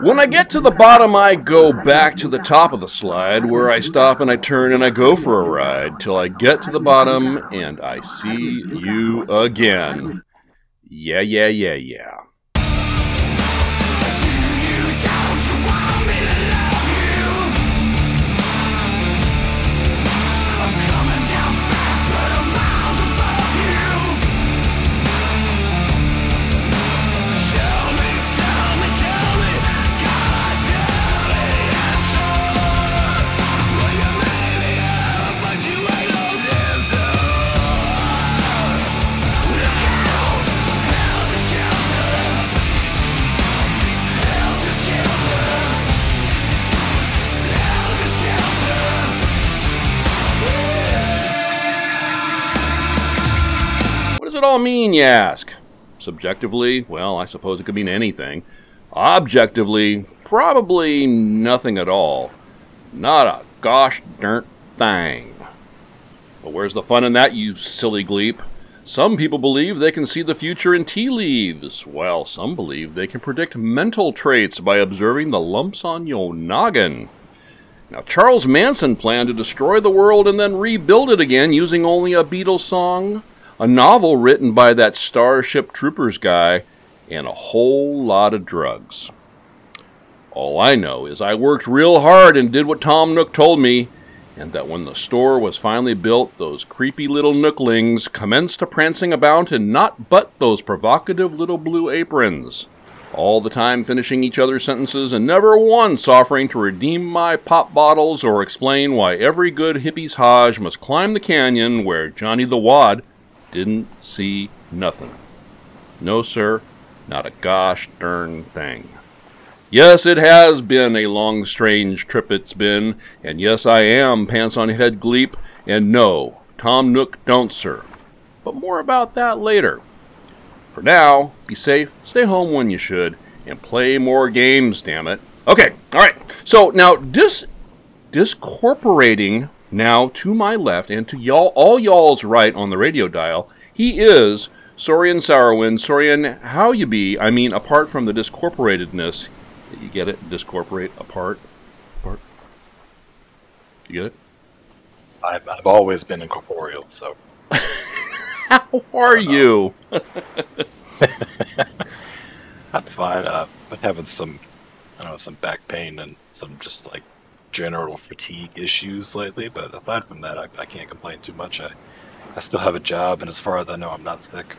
When I get to the bottom, I go back to the top of the slide where I stop and I turn and I go for a ride till I get to the bottom and I see you again. Yeah, yeah, yeah, yeah. All mean, you ask? Subjectively, well, I suppose it could mean anything. Objectively, probably nothing at all. Not a gosh darn thing. But where's the fun in that, you silly gleep? Some people believe they can see the future in tea leaves, while some believe they can predict mental traits by observing the lumps on your noggin. Now, Charles Manson planned to destroy the world and then rebuild it again using only a Beatles song, a novel written by that Starship Troopers guy, and a whole lot of drugs. All I know is I worked real hard and did what Tom Nook told me, and that when the store was finally built, those creepy little Nooklings commenced a prancing about in not but those provocative little blue aprons, all the time finishing each other's sentences and never once offering to redeem my pop bottles or explain why every good hippie's Hajj must climb the canyon where Johnny the Wad didn't see nothing. No, sir, not a gosh darn thing. Yes, it has been a long, strange trip it's been, and yes, I am Pants on Head Gleep, and no, Tom Nook don't serve. But more about that later. For now, be safe, stay home when you should, and play more games, damn it. Okay, alright, so now dis- discorporating now to my left and to y'all, all y'all's right on the radio dial, he is Sorrien Sourwind. Sorrien, how you be? I mean, apart from the discorporatedness, you get it? Discorporate, apart, apart. You get it? I've, I've always been incorporeal, so How are you? I'm fine. Uh, I'm having some, I don't know, some back pain and some just like general fatigue issues lately. But aside from that, I, I can't complain too much. I, I still have a job, and as far as I know, I'm not sick.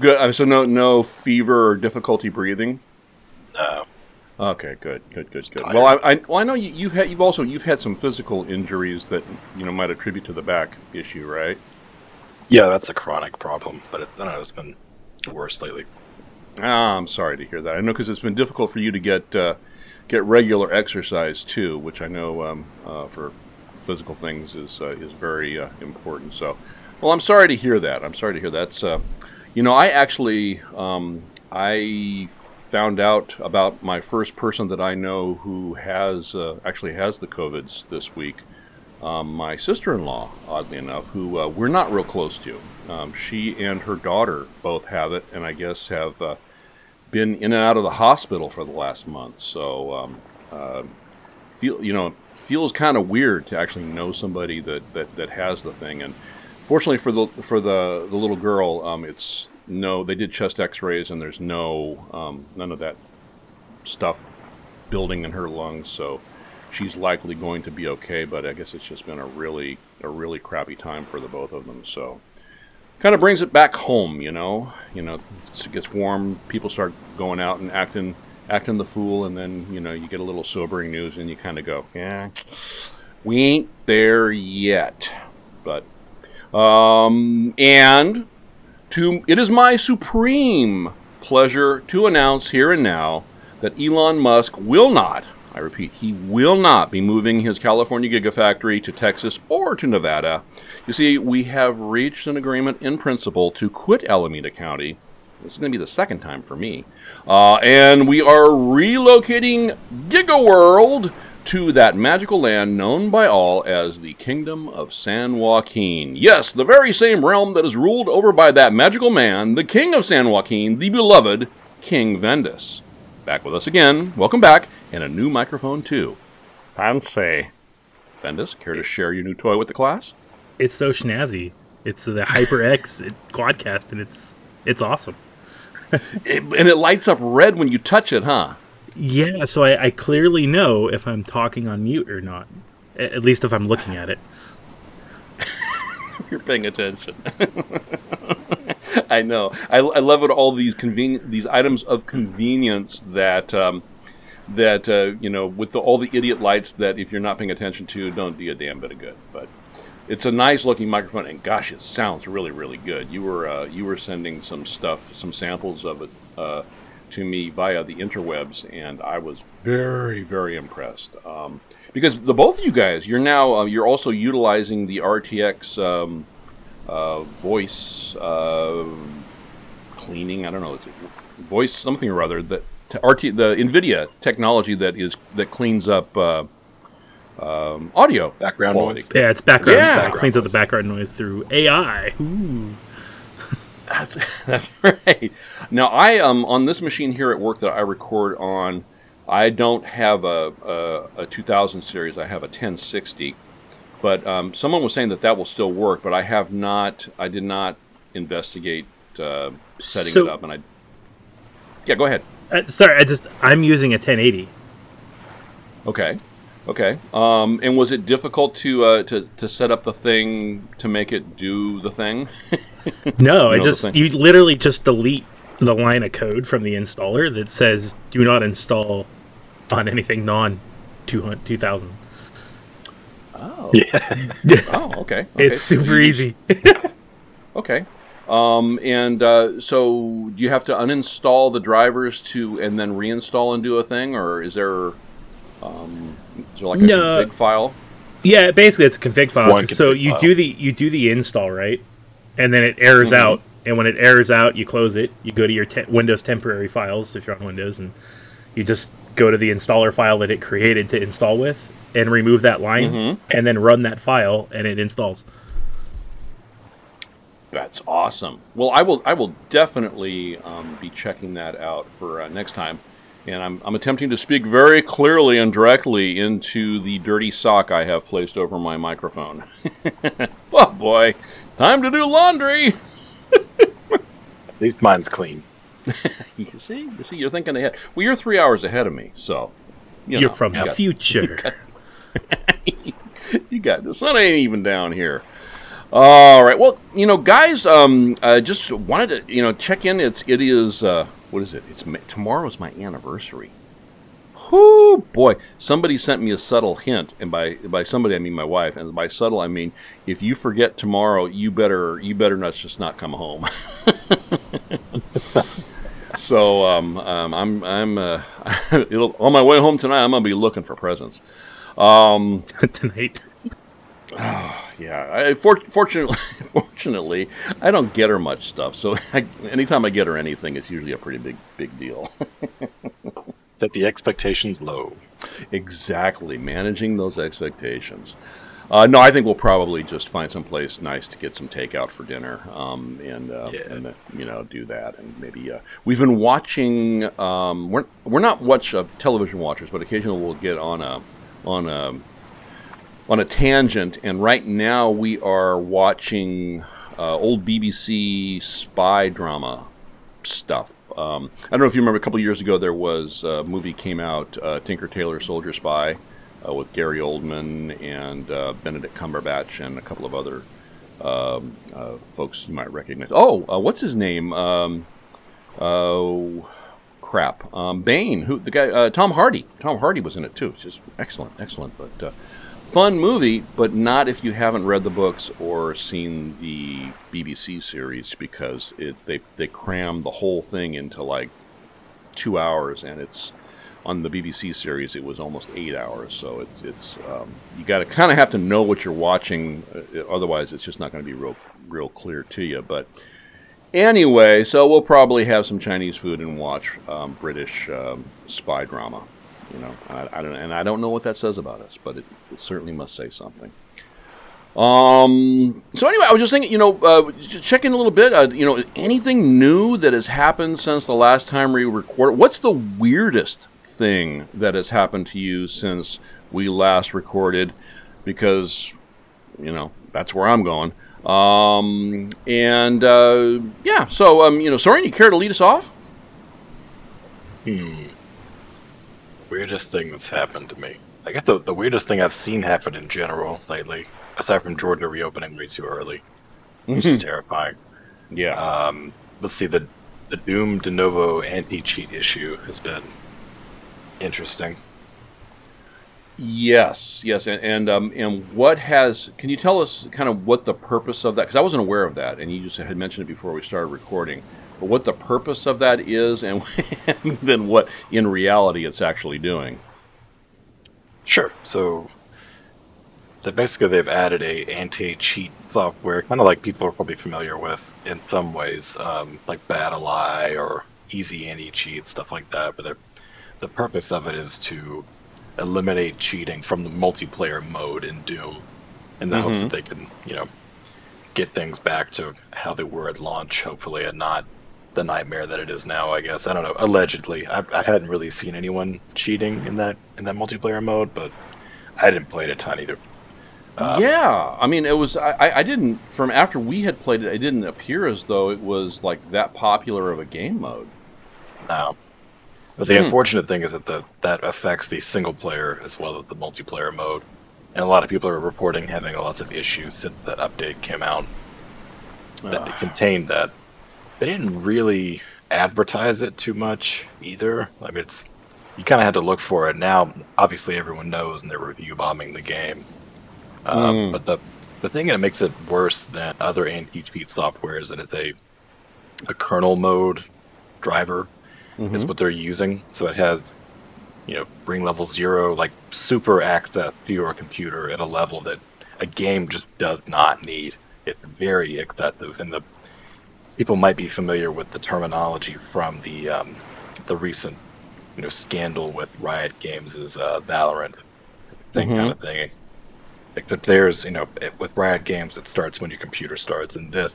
Good. So no, no fever or difficulty breathing. No, Okay, good, good, good, good. tired. Well, I, I, well, I know you, you've had, you've also, you've had some physical injuries that you know might attribute to the back issue, right? yeah, that's a chronic problem, but it, I don't know, it's been worse lately. Ah, I'm sorry to hear that. I know because it's been difficult for you to get uh, get regular exercise too, which I know um, uh, for physical things is uh, is very uh, important. So, well, I'm sorry to hear that. I'm sorry to hear that's. Uh, you know, I actually um, I found out about my first person that I know who has uh, actually has the COVIDs this week. Um, my sister-in-law, oddly enough, who uh, we're not real close to. Um, she and her daughter both have it, and I guess have been in and out of the hospital for the last month. So, um, uh, feel you know feels kind of weird to actually know somebody that, that, that has the thing. And fortunately for the for the, the little girl, um, it's no. They did chest X-rays, and there's no um, none of that stuff building in her lungs. So she's likely going to be okay. But I guess it's just been a really a really crappy time for the both of them. So kind of brings it back home, you know. You know, it gets warm, people start going out and acting acting the fool, and then you know you get a little sobering news, and you kind of go, yeah, we ain't there yet, but um, and to it is my supreme pleasure to announce here and now that Elon Musk will not. I repeat, he will not be moving his California Gigafactory to Texas or to Nevada. You see, we have reached an agreement in principle to quit Alameda County. This is going to be the second time for me. Uh, and we are relocating GigaWorld to that magical land known by all as the Kingdom of San Joaquin. Yes, the very same realm that is ruled over by that magical man, the King of San Joaquin, the beloved King Vendas. Back with us again. Welcome back, and a new microphone too. Fancy. Vendas, care to share your new toy with the class? It's so snazzy. It's the HyperX Quadcast, and it's it's awesome. It, and it lights up red when you touch it, huh? Yeah, so I, I clearly know if I'm talking on mute or not. At least if I'm looking at it. You're paying attention. I know. I, I love it. All these conven- these items of convenience that um, that uh, you know, with the, all the idiot lights that if you're not paying attention to, don't do a damn bit of good. But it's a nice looking microphone, and gosh, it sounds really, really good. You were uh, you were sending some stuff, some samples of it uh, to me via the interwebs, and I was very, very impressed. Um, because the both of you guys, you're now uh, you're also utilizing the RTX um, uh, voice uh, cleaning. I don't know, it's voice something or other that t- RT the NVIDIA technology that is that cleans up uh, um, audio Background quality. noise. Yeah, it's background. Yeah. It cleans up the background noise through AI. Ooh. That's, that's right. Now I um on this machine here at work that I record on, I don't have a a, a 2000 series. I have a 1060, but um, someone was saying that that will still work. But I have not. I did not investigate uh, setting So- it up, and I. Yeah, go ahead. Uh, sorry, I just I'm using a 1080. Okay. Okay. Um, and was it difficult to uh, to to set up the thing to make it do the thing? No, I know just you literally just delete the line of code from the installer that says do not install on anything non 200 2000. Oh. Yeah. Oh. Okay. okay. It's super easy. Okay. Um, and uh, so, do you have to uninstall the drivers to and then reinstall and do a thing, or is there um, is there like a No. config file? Yeah, basically it's a config file. One so config you file. do the you do the install right, and then it errors Mhm. out. And when it errors out, you close it. You go to your te- Windows temporary files if you're on Windows, and you just go to the installer file that it created to install with, and remove that line, Mhm. and then run that file, and it installs. That's awesome. Well, I will I will definitely um, be checking that out for uh, next time. And I'm, I'm attempting to speak very clearly and directly into the dirty sock I have placed over my microphone. oh boy, time to do laundry. At least mine's clean. You see, you see, you're thinking ahead. Well, you're three hours ahead of me, so you You're from you the got- future. you got the sun ain't even down here. All right. Well, you know, guys, um, uh, just wanted to you know check in. It's it is uh, what is it? It's tomorrow's my anniversary. Whoo, boy! Somebody sent me a subtle hint, and by by somebody I mean my wife, and by subtle I mean if you forget tomorrow, you better you better not just not come home. so um, um, I'm I'm uh, it'll, on my way home tonight. I'm gonna be looking for presents. Um, tonight. yeah, I, for, fortunately, fortunately, I don't get her much stuff. So I, anytime I get her anything, it's usually a pretty big, big deal. Set the expectations low. exactly, managing those expectations. Uh, no, I think we'll probably just find some place nice to get some takeout for dinner, um, and uh, Yeah. and you know do that, and maybe uh, we've been watching. Um, we're we're not much uh, television watchers, but occasionally we'll get on a on a on a tangent, and right now we are watching uh, old BBC spy drama stuff. Um, I don't know if you remember a couple years ago there was a movie came out, uh, Tinker Tailor Soldier Spy, uh, with Gary Oldman and uh, Benedict Cumberbatch and a couple of other um, uh, folks you might recognize. Oh, uh, what's his name? Um, oh, crap. Um, Bane, who the guy? Uh, Tom Hardy. Tom Hardy was in it too. It's just excellent, excellent. But uh, fun movie, but not if you haven't read the books or seen the BBC series because it they they cram the whole thing into like two hours, and it's on the BBC series it was almost eight hours. So it's it's um, you got to kind of have to know what you're watching, uh, otherwise it's just not going to be real real clear to you. But anyway, so we'll probably have some Chinese food and watch um, British um, spy drama. You know, I, I don't, and I don't know what that says about us, but it, it certainly must say something. Um, so anyway, I was just thinking, you know, uh, just checking a little bit. Uh, you know, anything new that has happened since the last time we recorded? What's the weirdest thing that has happened to you since we last recorded? Because, you know, that's where I'm going. Um, and uh, yeah, so um, you know, Sorrien, you care to lead us off? Hmm. Weirdest thing that's happened to me. I guess the, the weirdest thing I've seen happen in general lately, aside from Georgia reopening way too early, which is terrifying. Yeah. Um, let's see the the Doom Denuvo anti cheat issue has been interesting. Yes, yes, and and, um, and what has? Can you tell us kind of what the purpose of that? Because I wasn't aware of that, and you just had mentioned it before we started recording. But what the purpose of that is, and then what in reality it's actually doing. Sure. So, that basically they've added a anti-cheat software, kind of like people are probably familiar with in some ways, um, like BattlEye or Easy Anti-Cheat stuff like that. But the purpose of it is to eliminate cheating from the multiplayer mode in Doom, in the mm-hmm. hopes that they can, you know, get things back to how they were at launch, hopefully, and not the nightmare that it is now. I guess I don't know. Allegedly, I, I hadn't really seen anyone cheating in that in that multiplayer mode, but I didn't play it a ton either. Um, yeah, I mean, it was. I, I didn't from after we had played it. It didn't appear as though it was like that popular of a game mode. No, but the hmm. unfortunate thing is that the that affects the single player as well as the multiplayer mode, and a lot of people are reporting having lots of issues since that update came out that uh. contained that they didn't really advertise it too much either. I mean, it's you kind of had to look for it. Now, obviously, everyone knows, and they're review bombing the game. Um, mm. But the the thing that makes it worse than other anti-cheat software is that it's a a kernel mode driver mm-hmm. is what they're using. So it has you know bring level zero, like super access to your computer at a level that a game just does not need. It's very excessive, and the people might be familiar with the terminology from the um, the recent you know scandal with Riot Games' is uh, Valorant thing mm-hmm. kind of thing. Like that, there's you know it, with Riot Games, it starts when your computer starts, and this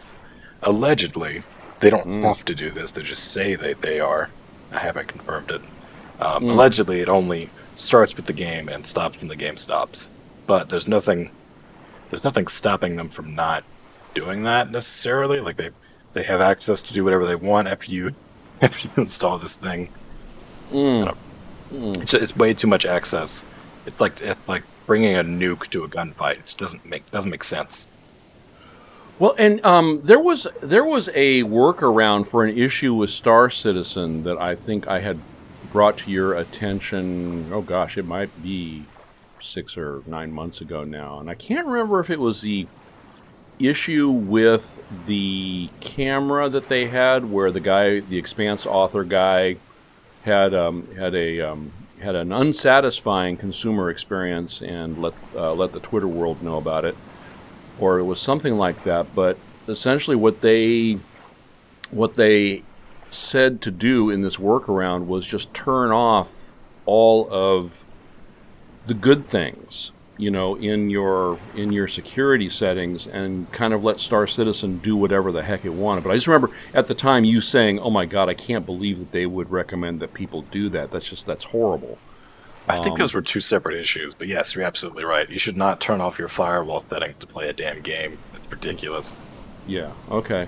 allegedly they don't mm. have to do this. They just say that they are. I haven't confirmed it. Um, mm. Allegedly, it only starts with the game and stops when the game stops. But there's nothing there's nothing stopping them from not doing that necessarily. Like they they have access to do whatever they want after you after you install this thing. Mm. Mm. It's, it's, way too much access. It's like it's like bringing a nuke to a gunfight. It doesn't make doesn't make sense. Well, and um, there was there was a workaround for an issue with Star Citizen that I think I had brought to your attention. Oh gosh, it might be six or nine months ago now, and I can't remember if it was the issue with the camera that they had, where the guy, the Expanse author guy, had um, had a um, had an unsatisfying consumer experience and let uh, let the Twitter world know about it, or it was something like that. But essentially, what they what they said to do in this workaround was just turn off all of the good things you know, in your in your security settings and kind of let Star Citizen do whatever the heck it wanted. But I just remember at the time you saying, "Oh my God, I can't believe that they would recommend that people do that. That's just that's horrible." I think um, those were two separate issues, but yes, you're absolutely right. You should not turn off your firewall settings to play a damn game. It's ridiculous. Yeah. Okay.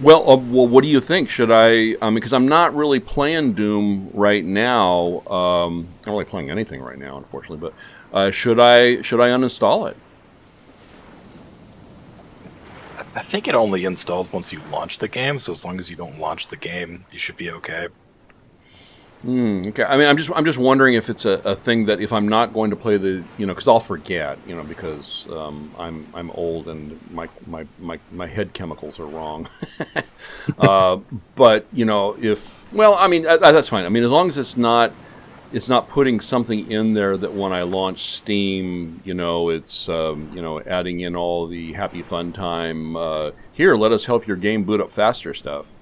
Well, uh, well, what do you think? Should I? I mean, because I'm not really playing Doom right now. Um, I'm not really playing anything right now, unfortunately. But uh, should I? Should I uninstall it? I think it only installs once you launch the game. So as long as you don't launch the game, you should be okay. Mm, okay. I mean, I'm just I'm just wondering if it's a, a thing that if I'm not going to play the you know because I'll forget you know because um, I'm I'm old and my my my, my head chemicals are wrong. uh, but you know if well I mean uh, that's fine. I mean as long as it's not it's not putting something in there that when I launch Steam, you know, it's um, you know adding in all the happy fun time. Uh, here, let us help your game boot up faster stuff.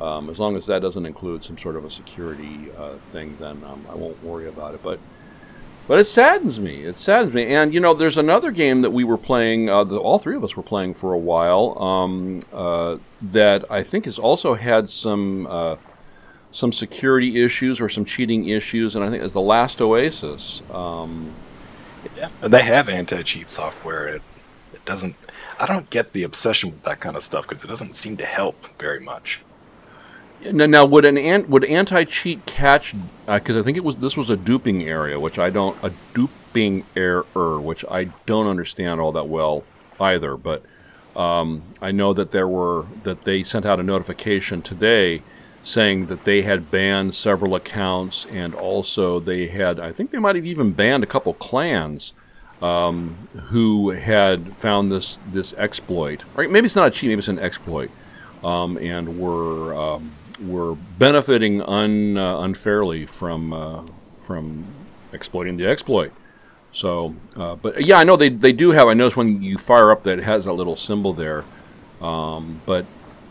Um, as long as that doesn't include some sort of a security uh, thing, then um, I won't worry about it. But but it saddens me. It saddens me. And you know, there's another game that we were playing. Uh, that all three of us were playing for a while. Um, uh, that I think has also had some uh, some security issues or some cheating issues. And I think it's the Last Oasis. Um, yeah, they have anti-cheat software. It it doesn't. I don't get the obsession with that kind of stuff because it doesn't seem to help very much. Now, would an, an would anti cheat catch? Because uh, I think it was this was a duping area, which I don't a duping error, which I don't understand all that well either. But um, I know that there were that they sent out a notification today saying that they had banned several accounts and also they had I think they might have even banned a couple clans um, who had found this this exploit. Right? Maybe it's not a cheat, maybe it's an exploit, um, and were um, were benefiting un, uh, unfairly from uh, from exploiting the exploit. So, uh, but yeah, I know they, they do have. I notice when you fire up that it has a little symbol there. Um, but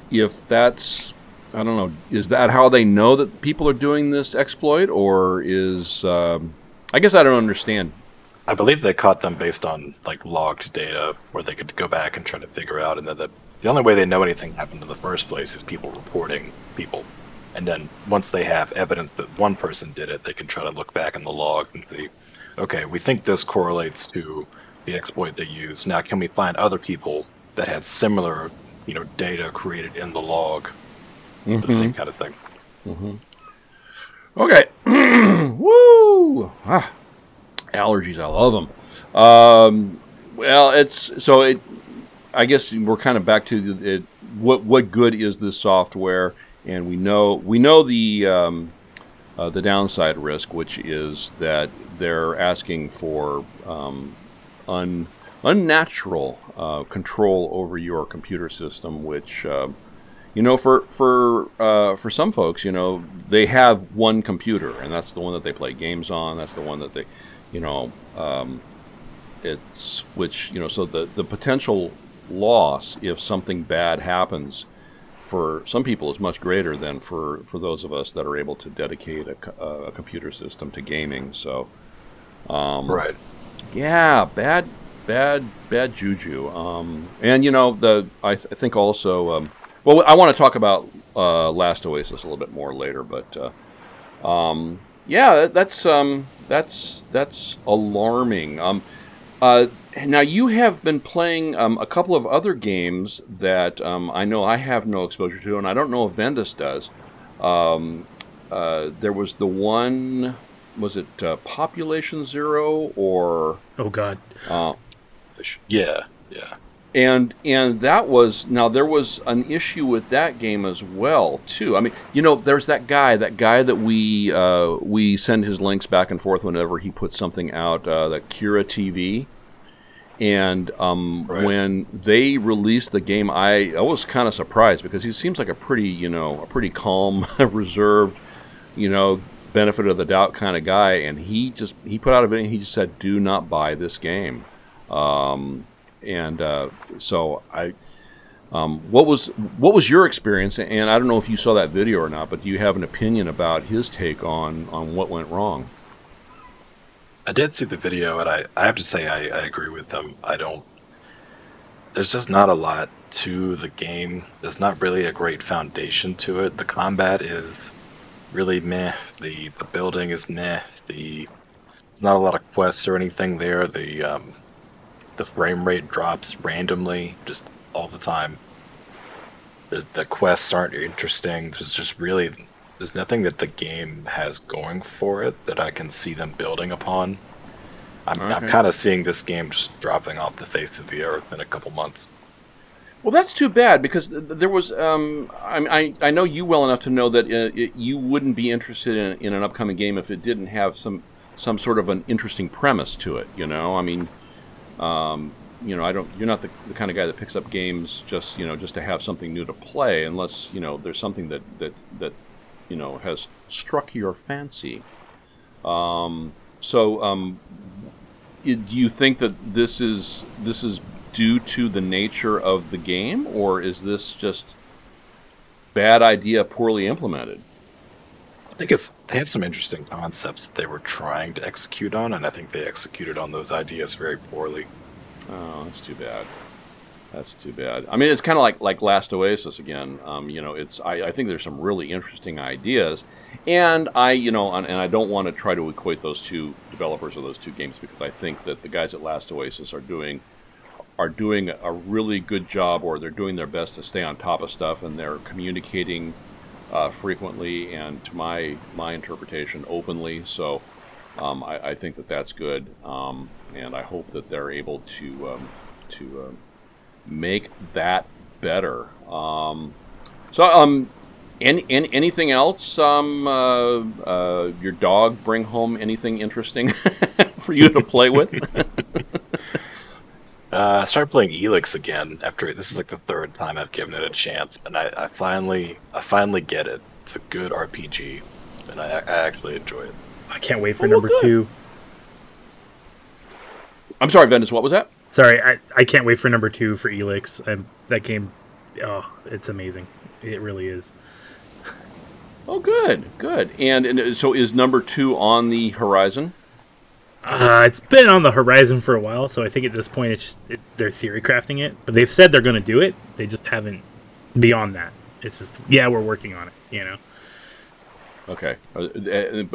if that's, I don't know, is that how they know that people are doing this exploit, or is um, I guess I don't understand. I believe they caught them based on like logged data, where they could go back and try to figure out, and then the the only way they know anything happened in the first place is people reporting people. And then once they have evidence that one person did it, they can try to look back in the log and see, okay, we think this correlates to the exploit they used. Now, can we find other people that had similar, you know, data created in the log mm-hmm. the same kind of thing? Mm-hmm. Okay. Woo! Ah, allergies, I love them. Um, well, it's so it I guess we're kind of back to the, it, what what good is this software? And we know we know the um, uh, the downside risk, which is that they're asking for um, un, unnatural uh, control over your computer system, which uh, you know for for uh, for some folks, you know, they have one computer, and that's the one that they play games on. That's the one that they, you know. Um, it's which you know so the the potential loss if something bad happens for some people is much greater than for, for those of us that are able to dedicate a, a computer system to gaming. So, um, right, yeah, bad, bad, bad juju. Um, and you know, the I, th- I think also, um, well, I want to talk about uh, Last Oasis a little bit more later, but uh, um, yeah, that's um, that's that's alarming. Um, uh, now you have been playing um, a couple of other games that um, I know I have no exposure to, and I don't know if Vendas does. Um, uh, there was the one, was it uh, Population Zero or? Oh God. Uh, yeah, yeah. And and that was now there was an issue with that game as well too. I mean, you know, there's that guy, that guy that we uh, we send his links back and forth whenever he puts something out, uh, that KiraTV and um, right. when they released the game, I, I was kind of surprised because he seems like a pretty, you know, a pretty calm, reserved, you know, benefit of the doubt kind of guy. And he just he put out a video. He just said, "Do not buy this game." Um, and uh, so I, um, what was what was your experience? And I don't know if you saw that video or not, but do you have an opinion about his take on on what went wrong? I did see the video, and I, I have to say I, I agree with them. I don't. There's just not a lot to the game. There's not really a great foundation to it. The combat is really meh. The the building is meh. The not a lot of quests or anything there. The um, the frame rate drops randomly, just all the time. The, the quests aren't interesting. There's just really there's nothing that the game has going for it that I can see them building upon. I'm, okay. I'm kind of seeing this game just dropping off the face of the earth in a couple months. Well, that's too bad because there was. Um, I, I, I know you well enough to know that uh, it, you wouldn't be interested in, in an upcoming game if it didn't have some some sort of an interesting premise to it. You know, I mean, um, you know, I don't. You're not the, the kind of guy that picks up games just you know just to have something new to play, unless you know there's something that that that you know has struck your fancy. Um, so, um, do you think that this is this is due to the nature of the game, or is this just bad idea poorly implemented? I think it's they have some interesting concepts that they were trying to execute on, and I think they executed on those ideas very poorly. Oh, that's too bad. That's too bad. I mean, it's kind of like like Last Oasis again. Um, you know, it's I, I think there's some really interesting ideas, and I you know and, and I don't want to try to equate those two developers of those two games because I think that the guys at Last Oasis are doing are doing a really good job, or they're doing their best to stay on top of stuff, and they're communicating uh, frequently and to my my interpretation openly. So um, I, I, think that that's good, um, and I hope that they're able to um, to um, make that better. Um, so um. Any, any, anything else? Um, uh, uh, your dog bring home anything interesting for you to play with? Uh, I started playing ELEX again after this is like the third time I've given it a chance, and I, I finally I finally get it. It's a good RPG, and I, I actually enjoy it. I can't wait for oh, number good. two. I'm sorry, Vendas. What was that? Sorry, I, I can't wait for number two for ELEX. I'm, that game, oh, it's amazing. It really is. Oh, good, good. And, and so, is number two on the horizon? Uh, it's been on the horizon for a while, so I think at this point it's just, it, they're theory crafting it. But they've said they're going to do it. They just haven't beyond that. It's just yeah, we're working on it. You know. Okay, uh,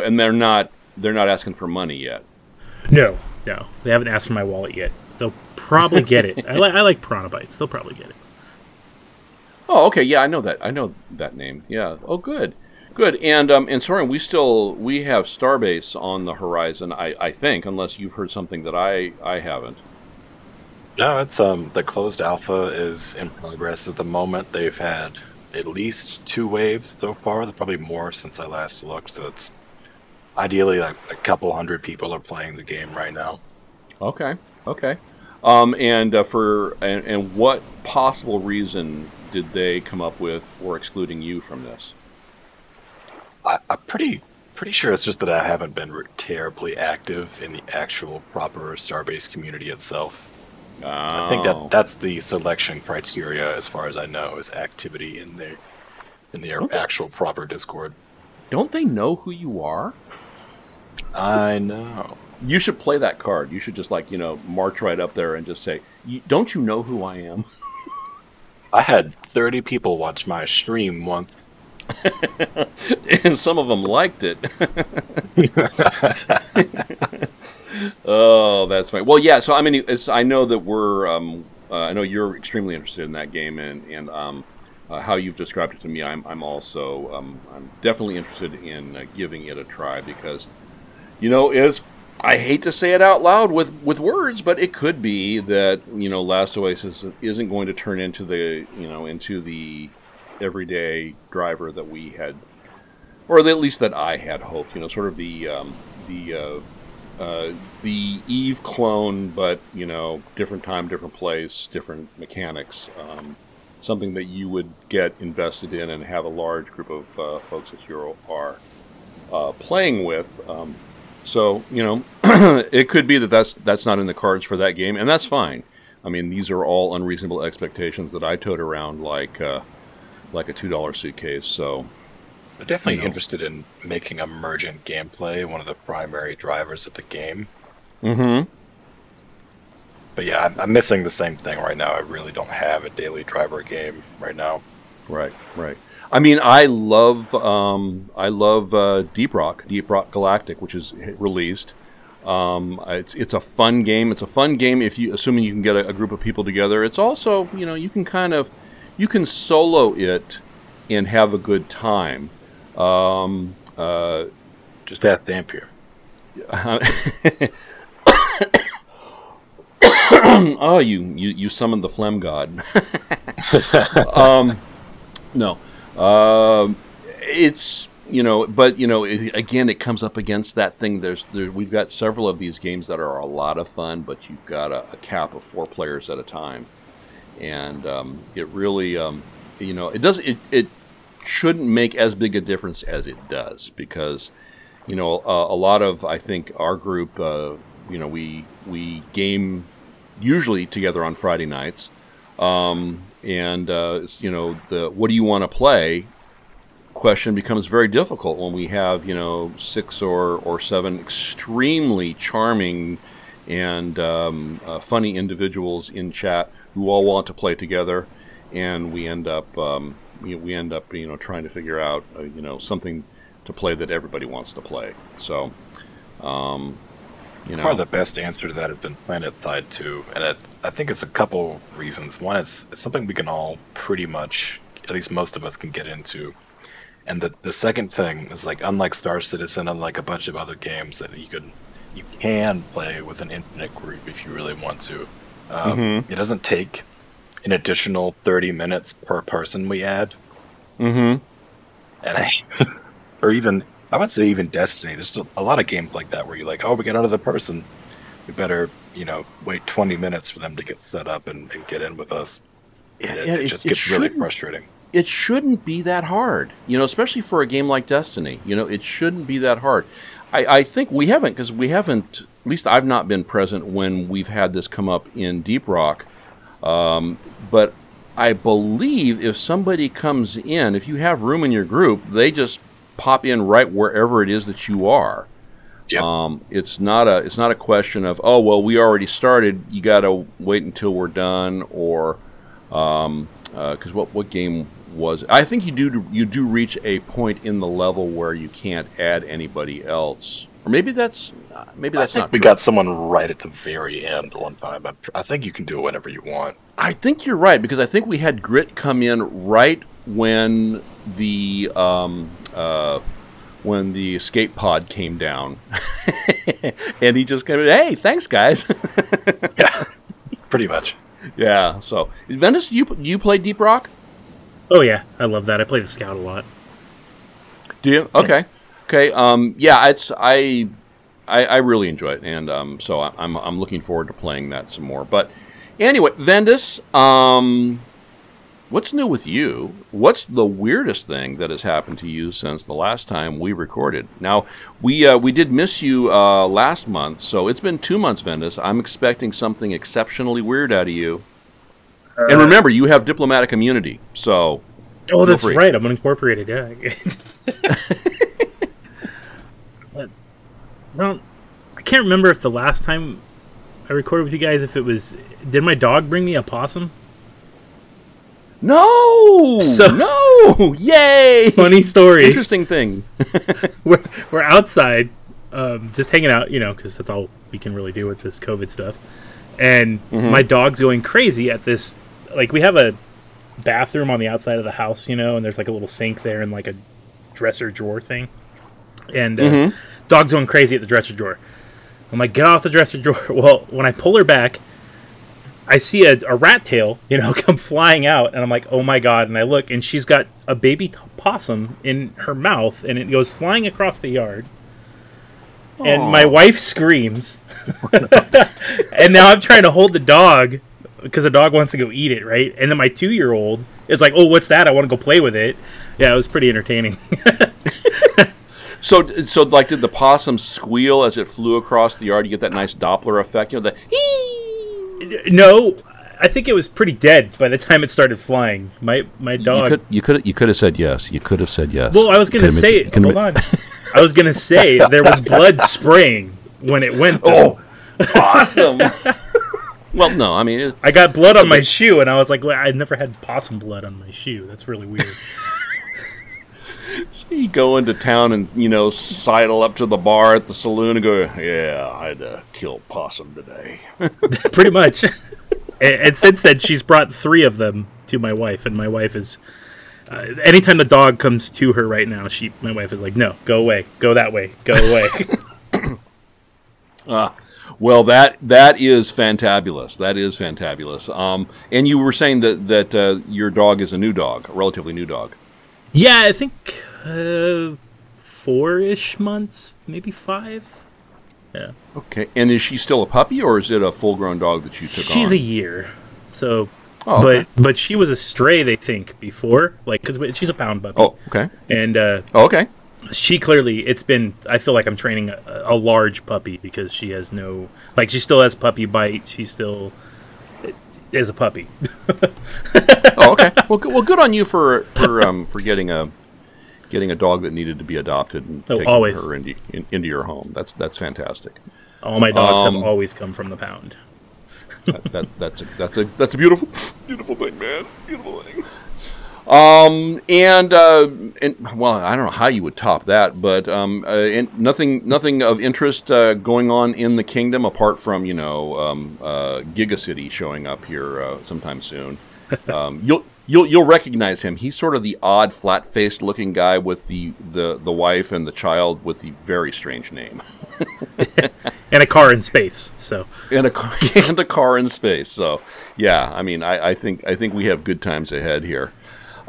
and they're not they're not asking for money yet. No, no, they haven't asked for my wallet yet. They'll probably get it. I, li- I like Piranha Bytes. They'll probably get it. Oh, okay. Yeah, I know that. I know that name. Yeah. Oh, good. Good, and um, and Sorrien, we still we have Starbase on the horizon. I, I think, unless you've heard something that I I haven't. No, it's um the closed alpha is in progress at the moment. They've had at least two waves so far. There's probably more since I last looked. So it's ideally like a couple hundred people are playing the game right now. Okay, okay. Um, and uh, for and, and what possible reason did they come up with for excluding you from this? I, am pretty pretty sure it's just that I haven't been terribly active in the actual proper Starbase community itself. Oh. I think that oh. that's the selection criteria, as far as I know, is activity in the in the okay. actual proper Discord. Don't they know who you are? I know. You should play that card. You should just like you know march right up there and just say, "Don't you know who I am?" I had thirty people watch my stream once and some of them liked it. oh, that's fine. Well, yeah. So I mean, I know that we're. Um, uh, I know you're extremely interested in that game, and and um, uh, how you've described it to me, I'm I'm also um, I'm definitely interested in uh, giving it a try because, you know, it's I hate to say it out loud with, with words, but it could be that you know Last Oasis isn't going to turn into the you know into the everyday driver that we had, or at least that I had hoped. You know, sort of the um, the uh, uh, the Eve clone, but you know, different time, different place, different mechanics. Um, something that you would get invested in and have a large group of uh, folks that you are uh, playing with. Um, so you know, it could be that that's that's not in the cards for that game, and that's fine. I mean, these are all unreasonable expectations that I tote around like uh, like a two dollar suitcase. So I'm definitely you know. interested in making emergent gameplay one of the primary drivers of the game. Mm-hmm. But yeah, I'm, I'm missing the same thing right now. I really don't have a daily driver game right now. Right, right. I mean, I love um, I love uh, Deep Rock, Deep Rock Galactic, which is released. Um, it's it's a fun game. It's a fun game if you assuming you can get a, a, group of people together. It's also you know you can kind of you can solo it and have a good time. Um, uh, Just ask Dampier. oh, you, you you summoned the phlegm god. um, no, uh, it's you know, but you know, it, again, it comes up against that thing. There's there, we've got several of these games that are a lot of fun, but you've got a, a cap of four players at a time and um, it really, um, you know, it does it, it shouldn't make as big a difference as it does because, you know, a, a lot of I think our group, uh, you know, we we game usually together on Friday nights, um, and uh, you know, the what do you want to play question becomes very difficult when we have you know six or or seven extremely charming and um, uh, funny individuals in chat who all want to play together, and we end up um, we, end up you know trying to figure out uh, you know something to play that everybody wants to play. So. Um, you know, Probably the best answer to that has been Planetside 2, and it, I think it's a couple reasons. One, it's it's something we can all pretty much, at least most of us, can get into. And the the second thing is like, unlike Star Citizen, unlike a bunch of other games that you could you can play with an infinite group if you really want to. Um, Mhm. It doesn't take an additional 30 minutes per person we add, mm-hmm. and I, or even I would say even Destiny. There's still a lot of games like that where you're like, oh, we got another person, we better you know wait 20 minutes for them to get set up and, and get in with us. And it, Yeah, it it- just it gets really frustrating. it shouldn't be that hard, you know, especially for a game like Destiny. You know, it shouldn't be that hard. I, I think we haven't, because we haven't, at least I've not been present when we've had this come up in Deep Rock. Um, but I believe if somebody comes in, if you have room in your group, they just pop in right wherever it is that you are. Yep. Um, it's not a it's not a question of oh well we already started you got to wait until we're done or because what what game was I think you do you do reach a point in the level where you can't add anybody else or maybe that's uh, maybe I that's think not we true. got someone right at the very end one time. I, I think you can do it whenever you want. I think you're right because I think we had Grit come in right when the um, uh, when the escape pod came down, and he just kind of hey thanks guys Yeah, pretty much. yeah so Vendas you you play Deep Rock Oh yeah, I love that. I play the scout a lot. do you okay okay um, yeah it's I, I I really enjoy it and um, so I, I'm I'm looking forward to playing that some more but anyway Vendas um. What's new with you? What's the weirdest thing that has happened to you since the last time we recorded? Now, we uh, we did miss you uh, last month, so it's been two months, Vendas. I'm expecting something exceptionally weird out of you. and remember, you have diplomatic immunity, so Oh, that's free. right. I'm unincorporated. Yeah. but, well, I can't remember if the last time I recorded with you guys, if it was, did my dog bring me a possum? No, So- no, yay! Funny story. Interesting thing. we're, we're outside, um, just hanging out, you know, because that's all we can really do with this COVID stuff. And my dog's going crazy at this. Like, we have a bathroom on the outside of the house, you know, and there's like a little sink there and like a dresser drawer thing. And uh, dog's going crazy at the dresser drawer. I'm like, get off the dresser drawer. Well, when I pull her back, I see a, a rat tail, you know, come flying out, and I'm like, oh my god! And I look, and she's got a baby t- possum in her mouth, and it goes flying across the yard. And my wife screams, and now I'm trying to hold the dog because the dog wants to go eat it, right? And then my two year old is like, oh, what's that? I want to go play with it. Yeah, it was pretty entertaining. So, so like, did the possum squeal as it flew across the yard? You get that nice Doppler effect, you know, the hee. No, I think it was pretty dead by the time it started flying. My my You dog. could, you could, you could have said yes. You could have said yes. Well, I was gonna say admit- Hold on. I was gonna say there was blood spraying when it went. though. Oh, awesome! well, no, I mean, it, I got blood on my shoe, and I was like, well, I never had possum blood on my shoe. That's really weird. so you go into town and you know sidle up to the bar at the saloon and go, "Yeah, I had to kill possum today." Pretty much. and, and since then, she's brought three of them to my wife, and my wife is. Uh, anytime the dog comes to her right now, she, my wife is like, "No, go away, go that way, go away." Well, that that is fantabulous. That is fantabulous. Um, and you were saying that that uh, your dog is a new dog, a relatively new dog. Yeah, I think uh, four-ish months, maybe five. Yeah, Okay, and is she still a puppy, or is it a full-grown dog that you took on? she's on? a year, so oh, but but she was a stray they think before like because she's a pound puppy oh, okay, and uh, oh, okay. she clearly it's been i feel like i'm training a, a large puppy because she has no like she still has puppy bite she still is a puppy Oh, okay. well, good, well, good on you for for um, for getting a getting a dog that needed to be adopted and Oh, taking always. her into, in, into your home. That's that's fantastic. All my dogs Um, have always come from the pound. that, that that's a that's a that's a beautiful beautiful thing, man. Beautiful thing. Um and uh and well, I don't know how you would top that, but um uh, and nothing nothing of interest uh, going on in the kingdom apart from you know um, uh, Giga City showing up here uh, sometime soon. Um, you'll you'll you'll recognize him. He's sort of the odd, flat faced looking guy with the, the the wife and the child with the very strange name. And a car in space. So and a car, and a car in space. So, yeah, I mean, I, I think I think we have good times ahead here.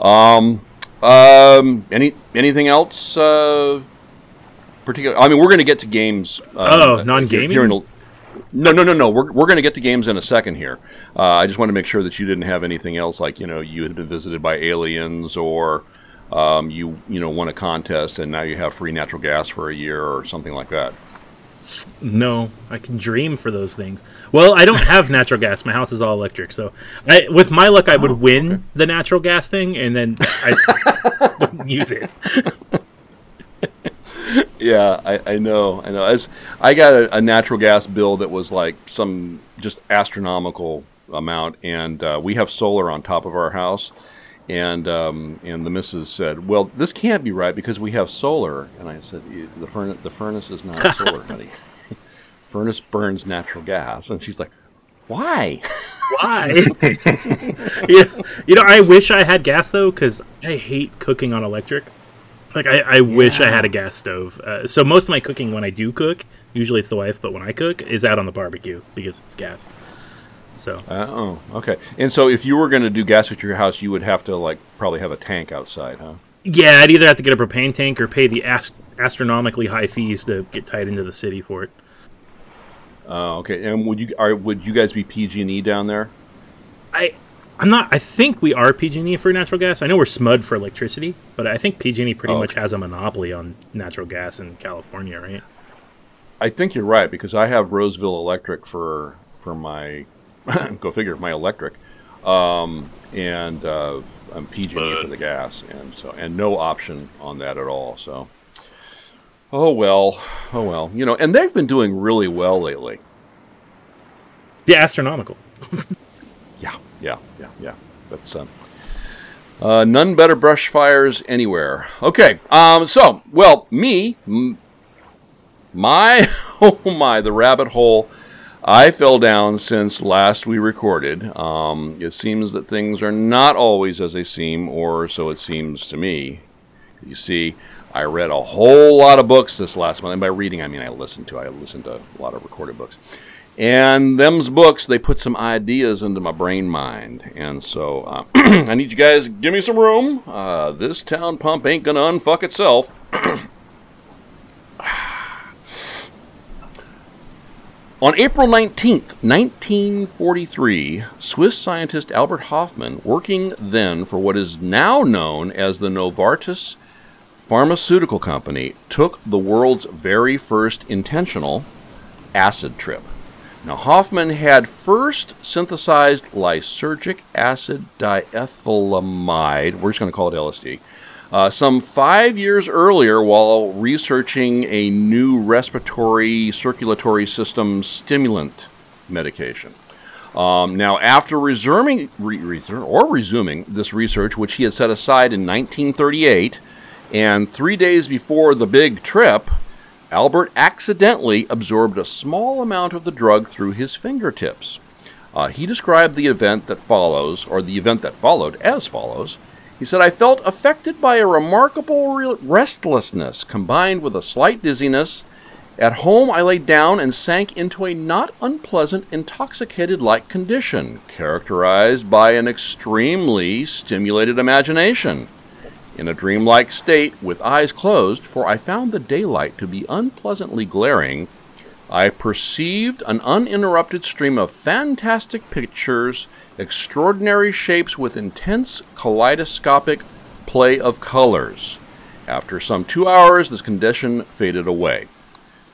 Um, um, any anything else? Uh, particular? I mean, we're going to get to games. Um, Oh, non-gaming? here in no, no, no, no. We're, we're going to get to games in a second here. Uh, I just want to make sure that you didn't have anything else, like you know, you had been visited by aliens, or um, you you know won a contest and now you have free natural gas for a year, or something like that. No, I can dream for those things. Well, I don't have natural gas. My house is all electric. So I, with my luck, I would win the natural gas thing, and then I wouldn't use it. Yeah, I, I know, I know. As I got a, a natural gas bill that was like some just astronomical amount, and uh, we have solar on top of our house, and um, and the missus said, "Well, this can't be right because we have solar." And I said, "The furnace, the furnace is not solar, honey. furnace burns natural gas." And she's like, "Why?" Why? you, you know, I wish I had gas though, because I hate cooking on electric. Like, I, I wish I had a gas stove. Uh, so most of my cooking, when I do cook, usually it's the wife, but when I cook, is out on the barbecue because it's gas. So Uh, oh, okay. And so, if you were going to do gas at your house, you would have to like probably have a tank outside, huh? yeah, I'd either have to get a propane tank or pay the ast- astronomically high fees to get tied into the city for it. Oh, okay. And would you are would you guys be PG and E down there? I I'm not. I think we are PG&E for natural gas. I know we're SMUD for electricity, but I think PG&E pretty Oh, much has a monopoly on natural gas in California, right? I think you're right because I have Roseville Electric for for my go figure my electric, um, and uh, I'm PG&E for the gas, and so and no option on that at all. So, oh well, oh well, you know, and they've been doing really well lately. Yeah, astronomical. Yeah, yeah, yeah, yeah. That's um, uh, none better brush fires anywhere. Okay, um, so well, me, m- my, oh my, the rabbit hole I fell down since last we recorded. Um, it seems that things are not always as they seem, or so it seems to me. You see, I read a whole lot of books this last month, and by reading I mean I listened to. I listened to a lot of recorded books. And them's books, they put some ideas into my brain mind. And so uh, I need you guys give me some room. Uh, this town pump ain't going to unfuck itself. On April 19th, 1943, Swiss scientist Albert Hofmann, working then for what is now known as the Novartis Pharmaceutical Company, took the world's very first intentional acid trip. Now, Hofmann had first synthesized lysergic acid diethylamide, we're just going to call it LSD, uh, some five years earlier while researching a new respiratory circulatory system stimulant medication. Um, now, after resuming, re, or resuming this research, which he had set aside in 1938, and three days before the big trip, Albert accidentally absorbed a small amount of the drug through his fingertips. Uh, he described the event that follows, or the event that followed, as follows. He said, I felt affected by a remarkable re- restlessness combined with a slight dizziness. At home, I lay down and sank into a not unpleasant intoxicated like condition, characterized by an extremely stimulated imagination in a dreamlike state with eyes closed, for I found the daylight to be unpleasantly glaring, I perceived an uninterrupted stream of fantastic pictures, extraordinary shapes with intense kaleidoscopic play of colors. After some two hours, this condition faded away.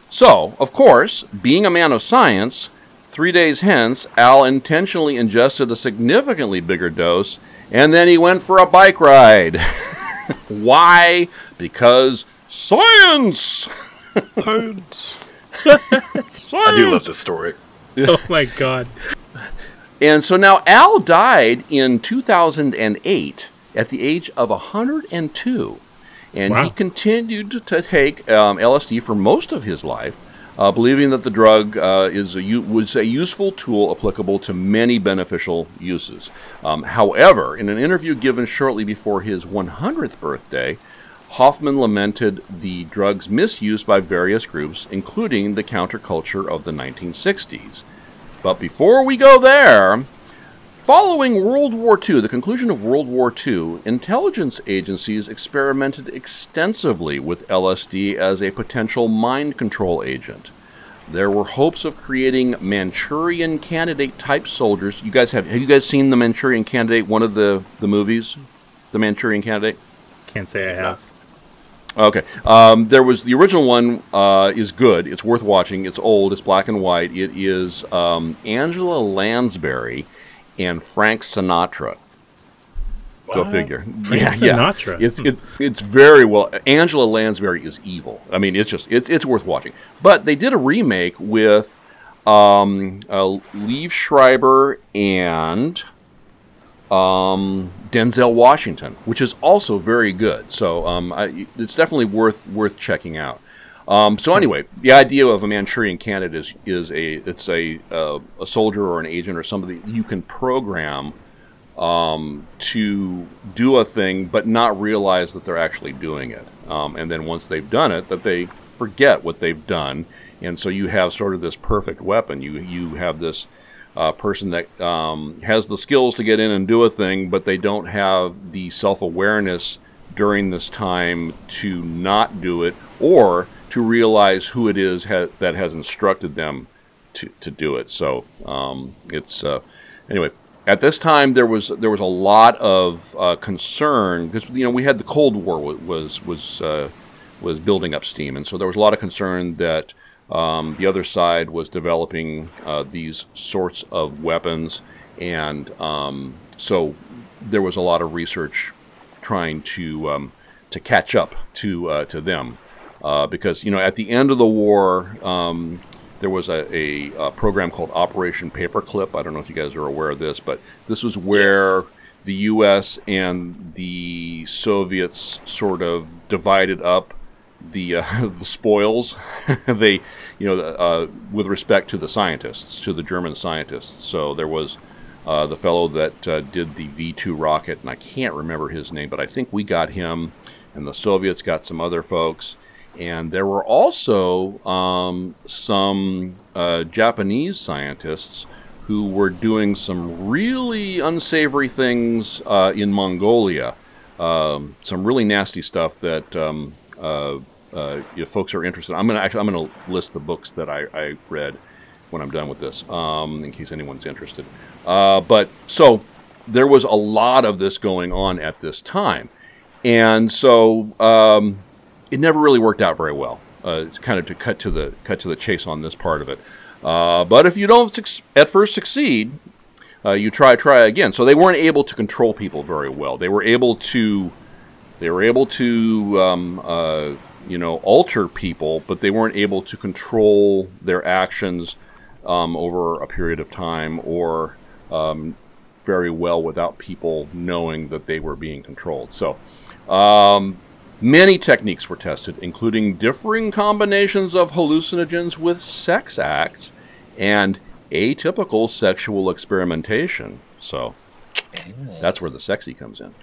So, of course, being a man of science, three days hence, Al intentionally ingested a significantly bigger dose, and then he went for a bike ride. Why? Because science. Science. Science. I do love this story. Oh my god. And so now Al died in 2008 at the age of 102. And Wow. he continued to take um, LSD for most of his life, uh, believing that the drug uh, is a, u- was a useful tool applicable to many beneficial uses. Um, however, in an interview given shortly before his 100th birthday, Hofmann lamented the drug's misuse by various groups, including the counterculture of the 1960s. But before we go there, following World War II, the conclusion of World War II, intelligence agencies experimented extensively with LSD as a potential mind control agent. There were hopes of creating Manchurian Candidate type soldiers. You guys have have you guys seen the Manchurian Candidate? One of the the movies, the Manchurian Candidate. Can't say I have. Okay. Um, there was the original one uh, is good. It's worth watching. It's old. It's black and white. It is um, Angela Lansbury and Frank Sinatra. Go What? figure. Frank yeah, yeah. Sinatra. It's it, it's very well. Angela Lansbury is evil. I mean, it's just it's it's worth watching. But they did a remake with um, uh, Liev Schreiber and um, Denzel Washington, which is also very good. So um, I, it's definitely worth worth checking out. Um, so anyway, the idea of a Manchurian candidate is, is a it's a uh, a soldier or an agent or somebody you can program um, to do a thing, but not realize that they're actually doing it. Um, and then once they've done it, that they forget what they've done, and so you have sort of this perfect weapon. You you have this uh, person that um, has the skills to get in and do a thing, but they don't have the self awareness during this time to not do it or to realize who it is ha- that has instructed them to, to do it. So um, it's uh, anyway. At this time, there was there was a lot of uh, concern because you know we had the Cold War was was uh, was building up steam, and so there was a lot of concern that um, the other side was developing uh, these sorts of weapons, and um, so there was a lot of research trying to um, to catch up to uh, to them uh, because you know at the end of the war um, there was a, a, uh program called Operation Paperclip. I don't know if you guys are aware of this, but this was where the U.S. and the Soviets sort of divided up the uh, the spoils. they, you know, uh, with respect to the scientists, to the German scientists. So there was uh, the fellow that uh, did the V two rocket, and I can't remember his name, but I think we got him, and the Soviets got some other folks. And there were also um, some uh, Japanese scientists who were doing some really unsavory things uh, in Mongolia. Um, some really nasty stuff that um, uh, uh, if folks are interested, I'm gonna actually I'm gonna list the books that I, I read when I'm done with this, um, in case anyone's interested. Uh, but so there was a lot of this going on at this time, and so um, it never really worked out very well. Uh, kind of to cut to the cut to the chase on this part of it. Uh, but if you don't at first succeed, uh, you try try again. So they weren't able to control people very well. They were able to they were able to um, uh, you know alter people, but they weren't able to control their actions um, over a period of time or um, very well without people knowing that they were being controlled. So. Um, Many techniques were tested, including differing combinations of hallucinogens with sex acts and atypical sexual experimentation. So that's where the sexy comes in.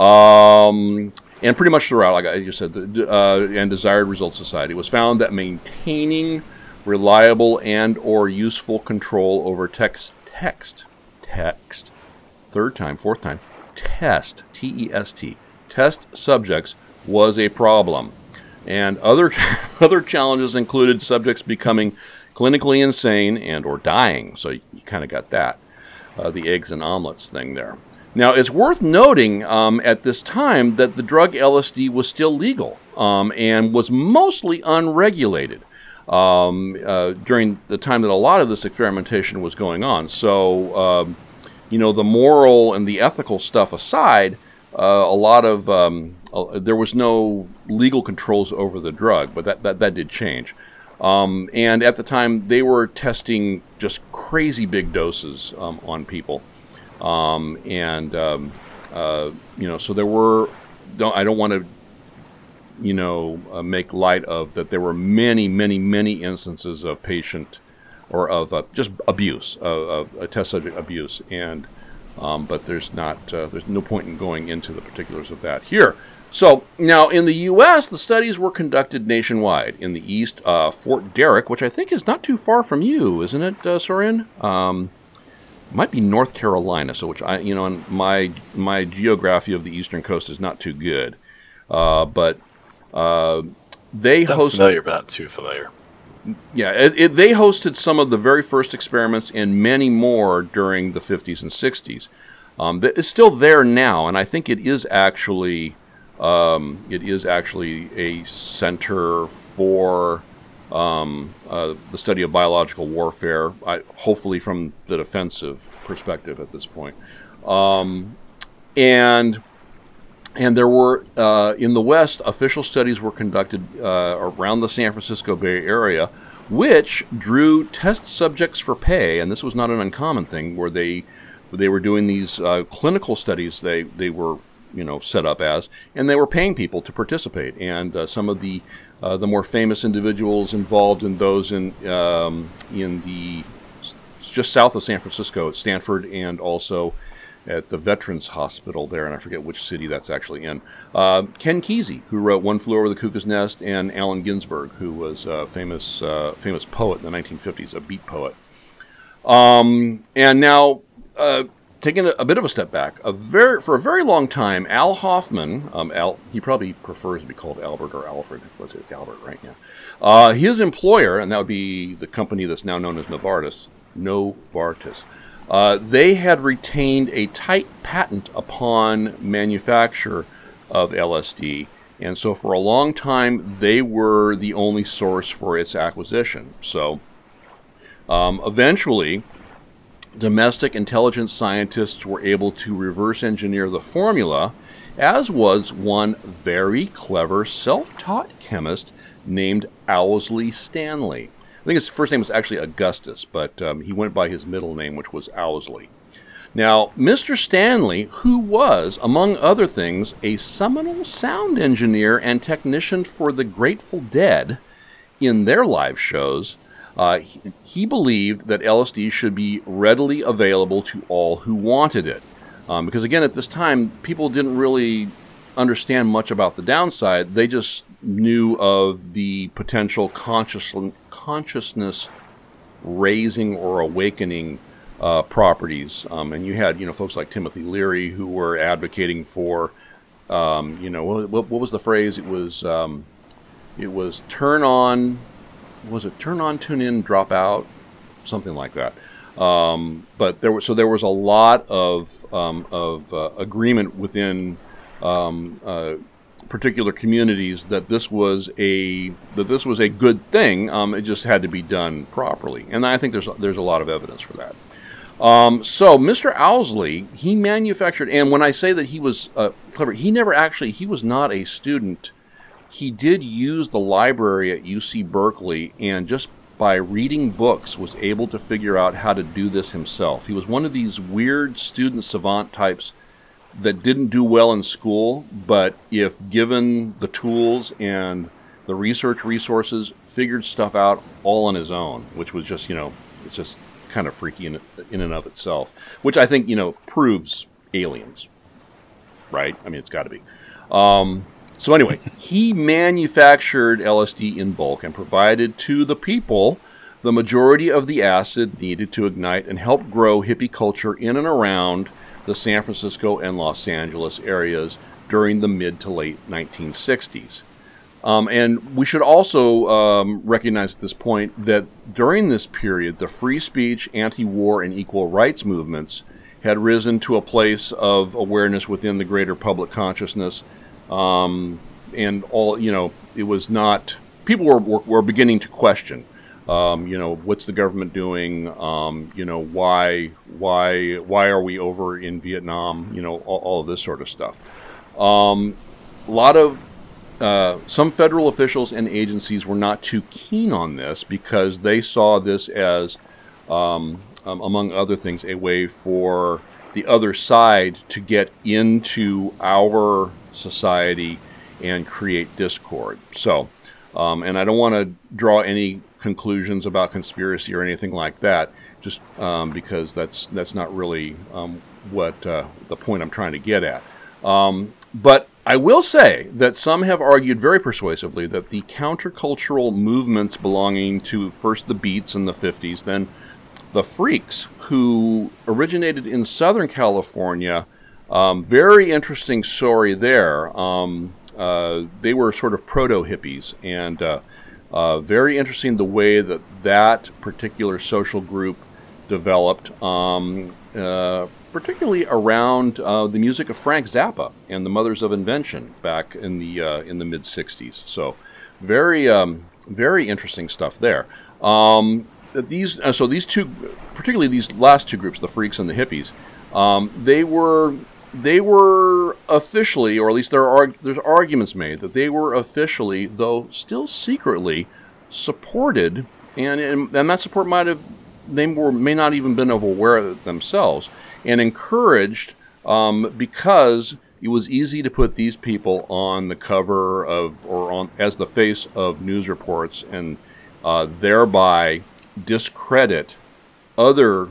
Um, and pretty much throughout, like I said, the uh, and desired results society was found that maintaining reliable and or useful control over text text text third time fourth time test T E S T test subjects was a problem. And other other challenges included subjects becoming clinically insane and or dying. So you, kind of got that, uh, the eggs and omelets thing there. Now it's worth noting um, at this time that the drug LSD was still legal um, and was mostly unregulated um, uh, during the time that a lot of this experimentation was going on. So um, you know the moral and the ethical stuff aside, uh, a lot of uh, there was no legal controls over the drug, but that, that, that did change. Um, and at the time, they were testing just crazy big doses on people. Um, and, um, uh, you know, so there were, don't, I don't want to, you know, uh, make light of that there were many, many, many instances of patient or of uh, just abuse, of, of test subject abuse. And, um, but there's not, uh, there's no point in going into the particulars of that here. So now in the U.S., the studies were conducted nationwide. In the East, uh, Fort Detrick, which I think is not too far from you, isn't it, uh, Sorrien? Might be North Carolina. So which I, you know, my my geography of the eastern coast is not too good. Uh, but uh, they Sounds host familiar, but not too familiar. yeah, it, it, they hosted some of the very first experiments and many more during the 50s and 60s. Um, that is still there now, and I think it is actually um, it is actually a center for um, uh, the study of biological warfare, I, hopefully from the defensive perspective at this point. Um, and and there were uh, in the West, official studies were conducted uh, around the San Francisco Bay Area, which drew test subjects for pay, and this was not an uncommon thing, where they they were doing these uh, clinical studies. They they were you know set up as, and they were paying people to participate. And uh, some of the uh, the more famous individuals involved in those in um, in the just south of San Francisco at Stanford, and also at the Veterans Hospital there, and I forget which city that's actually in. Uh, Ken Kesey, who wrote "One Flew Over the Cuckoo's Nest," and Allen Ginsberg, who was a famous uh, famous poet in the 1950s, a beat poet. Um, and now, uh, taking a, bit of a step back, a very for a very long time, Al Hofmann, um, Al, he probably prefers to be called Albert or Alfred. Let's say it's Albert right now. Uh, his employer, and that would be the company that's now known as Novartis. Novartis. Uh, they had retained a tight patent upon manufacture of LSD, and so for a long time they were the only source for its acquisition. So um, eventually, domestic intelligence scientists were able to reverse engineer the formula, as was one very clever self taught chemist named Owsley Stanley. I think his first name was actually Augustus, but um, he went by his middle name, which was Owsley. Now, Mr. Stanley, who was, among other things, a seminal sound engineer and technician for the Grateful Dead in their live shows, uh, he, he, believed that LSD should be readily available to all who wanted it. Um, because, again, at this time, people didn't really understand much about the downside. They just knew of the potential conscious, consciousness raising or awakening uh, properties. Um, and you had, you know, folks like Timothy Leary who were advocating for, um, you know, what, what, was the phrase? It was, um, it was turn on, was it turn on, tune in, drop out, something like that. Um, but there was so there was a lot of um, of uh, agreement within um, uh, particular communities that this was a that this was a good thing. Um, it just had to be done properly, and I think there's there's a lot of evidence for that. Um, so Mr. Owsley, he manufactured, and when I say that he was uh, clever, he never actually he was not a student. He did use the library at UC Berkeley, and just by reading books was able to figure out how to do this himself. He was one of these weird student savant types that didn't do well in school, but if given the tools and the research resources, figured stuff out all on his own, which was just, you know, it's just kind of freaky in, in and of itself, which I think, you know, proves aliens, right? I mean, it's got to be. Um, so, anyway, he manufactured LSD in bulk and provided to the people the majority of the acid needed to ignite and help grow hippie culture in and around the San Francisco and Los Angeles areas during the mid to late 1960s. Um, and we should also um, recognize at this point that during this period, the free speech, anti war, and equal rights movements had risen to a place of awareness within the greater public consciousness. Um, and all, you know, it was not, people were, were, were beginning to question um, you know, what's the government doing? Um, you know, why, why, why are we over in Vietnam? You know, all, all of this sort of stuff. Um, a lot of uh, some federal officials and agencies were not too keen on this because they saw this as, um, um, among other things, a way for the other side to get into our society and create discord. So, um, and I don't want to draw any conclusions about conspiracy or anything like that, just um, because that's that's not really um, what uh, the point I'm trying to get at. Um, but I will say that some have argued very persuasively that the countercultural movements belonging to first the Beats in the 50s, then the Freaks, who originated in Southern California, um, very interesting story there. Um, uh, they were sort of proto hippies, and uh, uh, very interesting the way that that particular social group developed. Um, uh, particularly around uh, the music of Frank Zappa and the Mothers of Invention back in the uh, in the mid '60s. So, very um, very interesting stuff there. Um, these so these two, particularly these last two groups, the Freaks and the Hippies, um, they were they were officially, or at least there are there's arguments made that they were officially, though still secretly, supported, and and, and that support might have they were may not even been aware of it themselves and encouraged um, because it was easy to put these people on the cover of or on as the face of news reports and uh, thereby discredit other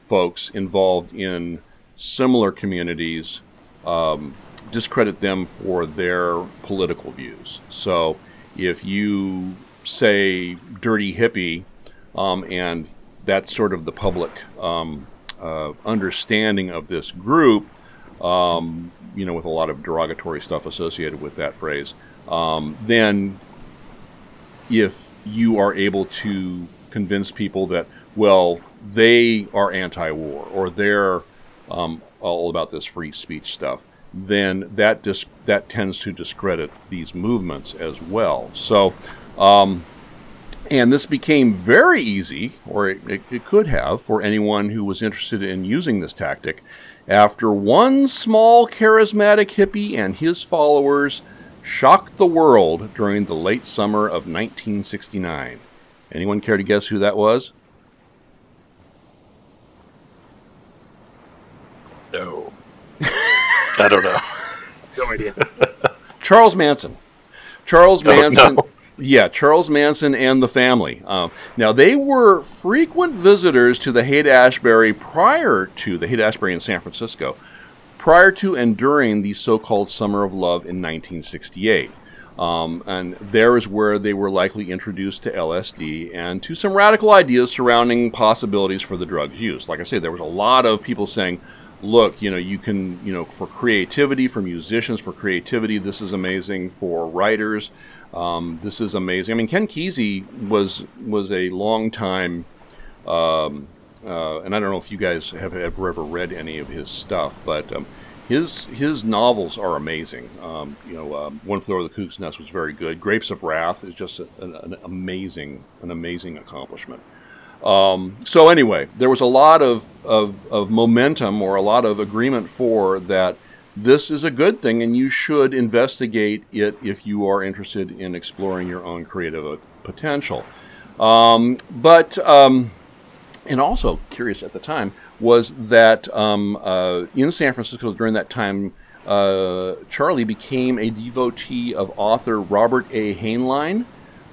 folks involved in similar communities um, discredit them for their political views. So if you say dirty hippie um, and that's sort of the public um, uh, understanding of this group, um, you know, with a lot of derogatory stuff associated with that phrase, um, then if you are able to convince people that, well, they are anti war or they're um, all about this free speech stuff, then that, dis- that tends to discredit these movements as well. So, um, and this became very easy, or it, it, could have, for anyone who was interested in using this tactic after one small charismatic hippie and his followers shocked the world during the late summer of 1969. Anyone care to guess who that was? No. I don't know. No idea. Charles Manson. Charles Oh, Manson. no. Yeah, Charles Manson and the family. Um, now, they were frequent visitors to the Haight Ashbury prior to the Haight Ashbury in San Francisco, prior to and during the so called Summer of Love in 1968. Um, and there is where they were likely introduced to LSD and to some radical ideas surrounding possibilities for the drug's use. Like I say, there was a lot of people saying, look, you know, you can, you know, for creativity, for musicians, for creativity, this is amazing. For writers, um, this is amazing. I mean, Ken Kesey was was a long time, um, uh, and I don't know if you guys have, have ever read any of his stuff, but um, his his novels are amazing. Um, you know, um, One Flew Over the Cuckoo's Nest was very good. Grapes of Wrath is just an, an amazing an amazing accomplishment. Um, so anyway, there was a lot of, of, of momentum or a lot of agreement for that this is a good thing and you should investigate it if you are interested in exploring your own creative uh, potential. Um, but, um, and also curious at the time, was that um, uh, in San Francisco during that time, uh, Charlie became a devotee of author Robert A. Heinlein,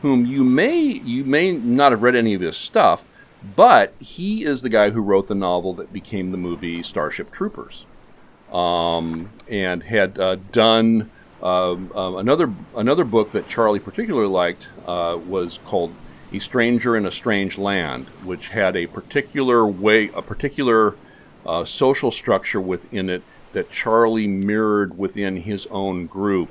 whom you may you may not have read any of his stuff, but he is the guy who wrote the novel that became the movie Starship Troopers, um, and had uh, done um, um, another another book that Charlie particularly liked uh, was called A Stranger in a Strange Land, which had a particular way, a particular uh, social structure within it that Charlie mirrored within his own group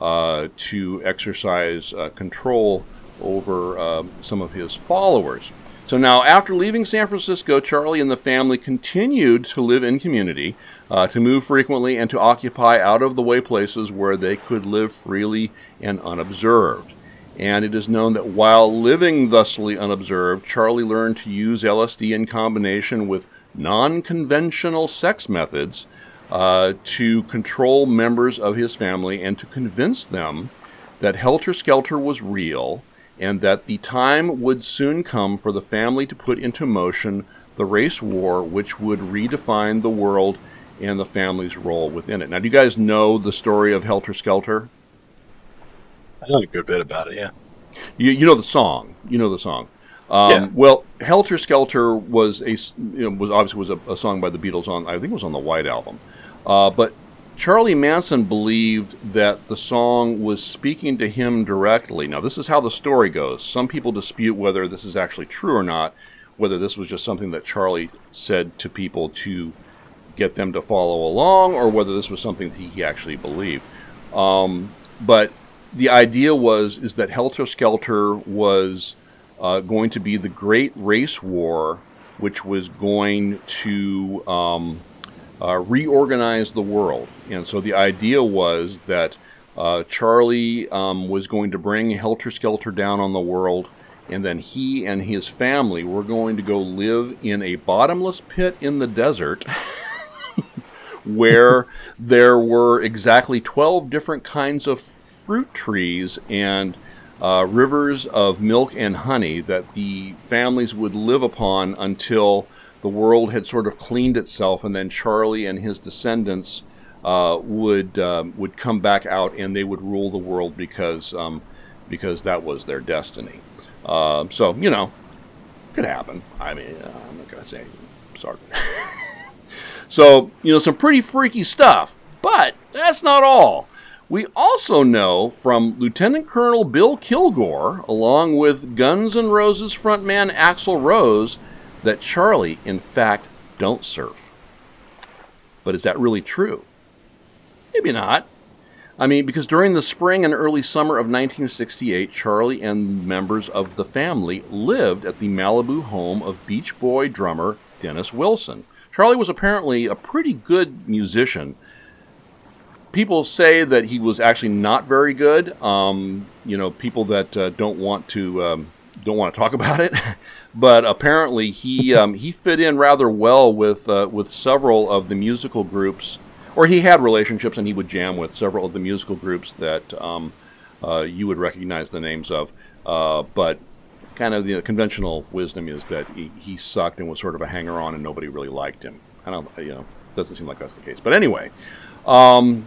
uh, to exercise uh, control over uh, some of his followers. So now, after leaving San Francisco, Charlie and the family continued to live in community, uh, to move frequently, and to occupy out of the way places where they could live freely and unobserved. And it is known that while living thusly unobserved, Charlie learned to use LSD in combination with non conventional sex methods uh, to control members of his family and to convince them that Helter Skelter was real and that the time would soon come for the family to put into motion the race war, which would redefine the world and the family's role within it. Now, do you guys know the story of Helter Skelter? I know a good bit about it. Yeah. You, you know the song. You know the song. Um, Yeah. Well, Helter Skelter was a you know, was obviously was a, a song by the Beatles on I think it was on the White album, uh, but Charlie Manson believed that the song was speaking to him directly. Now, this is how the story goes. Some people dispute whether this is actually true or not, whether this was just something that Charlie said to people to get them to follow along, or whether this was something that he actually believed. Um, but the idea was is that Helter Skelter was uh, going to be the great race war, which was going to um, uh, reorganize the world. And so the idea was that uh, Charlie um, was going to bring Helter Skelter down on the world, and then he and his family were going to go live in a bottomless pit in the desert. where there were exactly 12 different kinds of fruit trees and uh, rivers of milk and honey that the families would live upon until the world had sort of cleaned itself, and then Charlie and his descendants uh, would um, would come back out and they would rule the world because um, because that was their destiny. Uh, so you know, could happen. I mean, uh, I'm not gonna say sorry. So, you know, some pretty freaky stuff. But that's not all. We also know from Lieutenant Colonel Bill Kilgore, along with Guns N' Roses frontman Axl Rose, that Charlie, in fact, don't surf. But is that really true? Maybe not. I mean, because during the spring and early summer of 1968, Charlie and members of the family lived at the Malibu home of Beach Boy drummer Dennis Wilson. Charlie was apparently a pretty good musician. People say that he was actually not very good. Um, you know, people that uh, don't want to um, don't want to talk about it, but apparently he um, he fit in rather well with uh, with several of the musical groups, or he had relationships and he would jam with several of the musical groups that um, uh, you would recognize the names of. Uh, but kind of the conventional wisdom is that he, he sucked and was sort of a hanger on and nobody really liked him. I don't, you know, doesn't seem like that's the case. But anyway, um,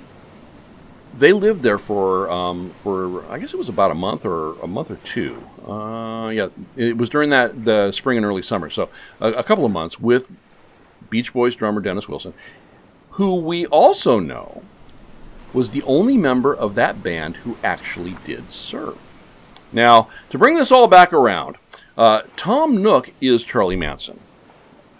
they lived there for um, for I guess it was about a month or a month or two. Uh, yeah, it was during that the spring and early summer, so a, a couple of months with Beach Boys drummer Dennis Wilson, who we also know was the only member of that band who actually did surf. Now, to bring this all back around, uh, Tom Nook is Charlie Manson.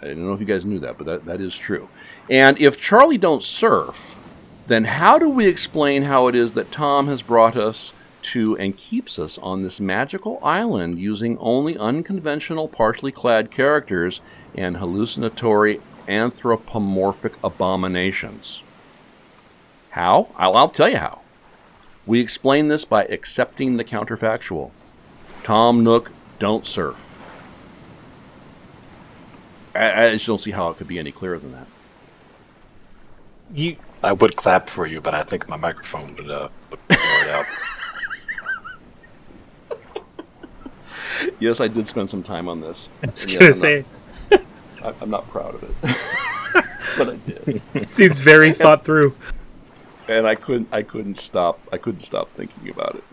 I don't know if you guys knew that, but that, that is true. And if Charlie don't surf, then how do we explain how it is that Tom has brought us to and keeps us on this magical island using only unconventional, partially clad characters and hallucinatory anthropomorphic abominations? How? I'll, I'll tell you how. We explain this by accepting the counterfactual. Tom Nook don't surf. I, I just don't see how it could be any clearer than that. You I would clap for you, but I think my microphone would uh would blow it out. Yes, I did spend some time on this. I was Yes, gonna I'm say I, I'm not proud of it, but I did, it seems very thought through. and I couldn't. I couldn't stop. I couldn't stop thinking about it.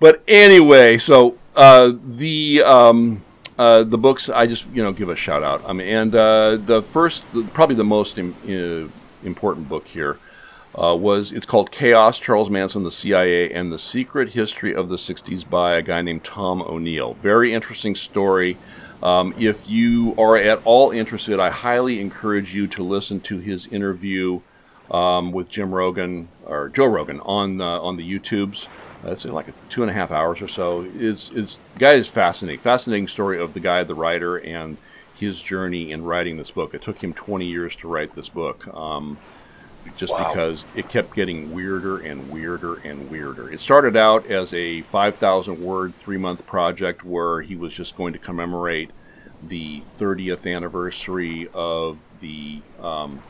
But anyway, so uh, the um, uh, the books I just you know give a shout out. I mean, and uh, the first, the, probably the most im- uh, important book here uh, was it's called Chaos: Charles Manson, the CIA, and the Secret History of the '60s by a guy named Tom O'Neill. Very interesting story. Um, if you are at all interested, I highly encourage you to listen to his interview um, with Jim Rogan or Joe Rogan on the, on the YouTubes. That's in like a two and a half hours or so. It's it's guy is fascinating, fascinating story of the guy, the writer, and his journey in writing this book. It took him 20 years to write this book. Um, just Wow. because it kept getting weirder and weirder and weirder. It started out as a 5,000 word, three month project where he was just going to commemorate the 30th anniversary of the um,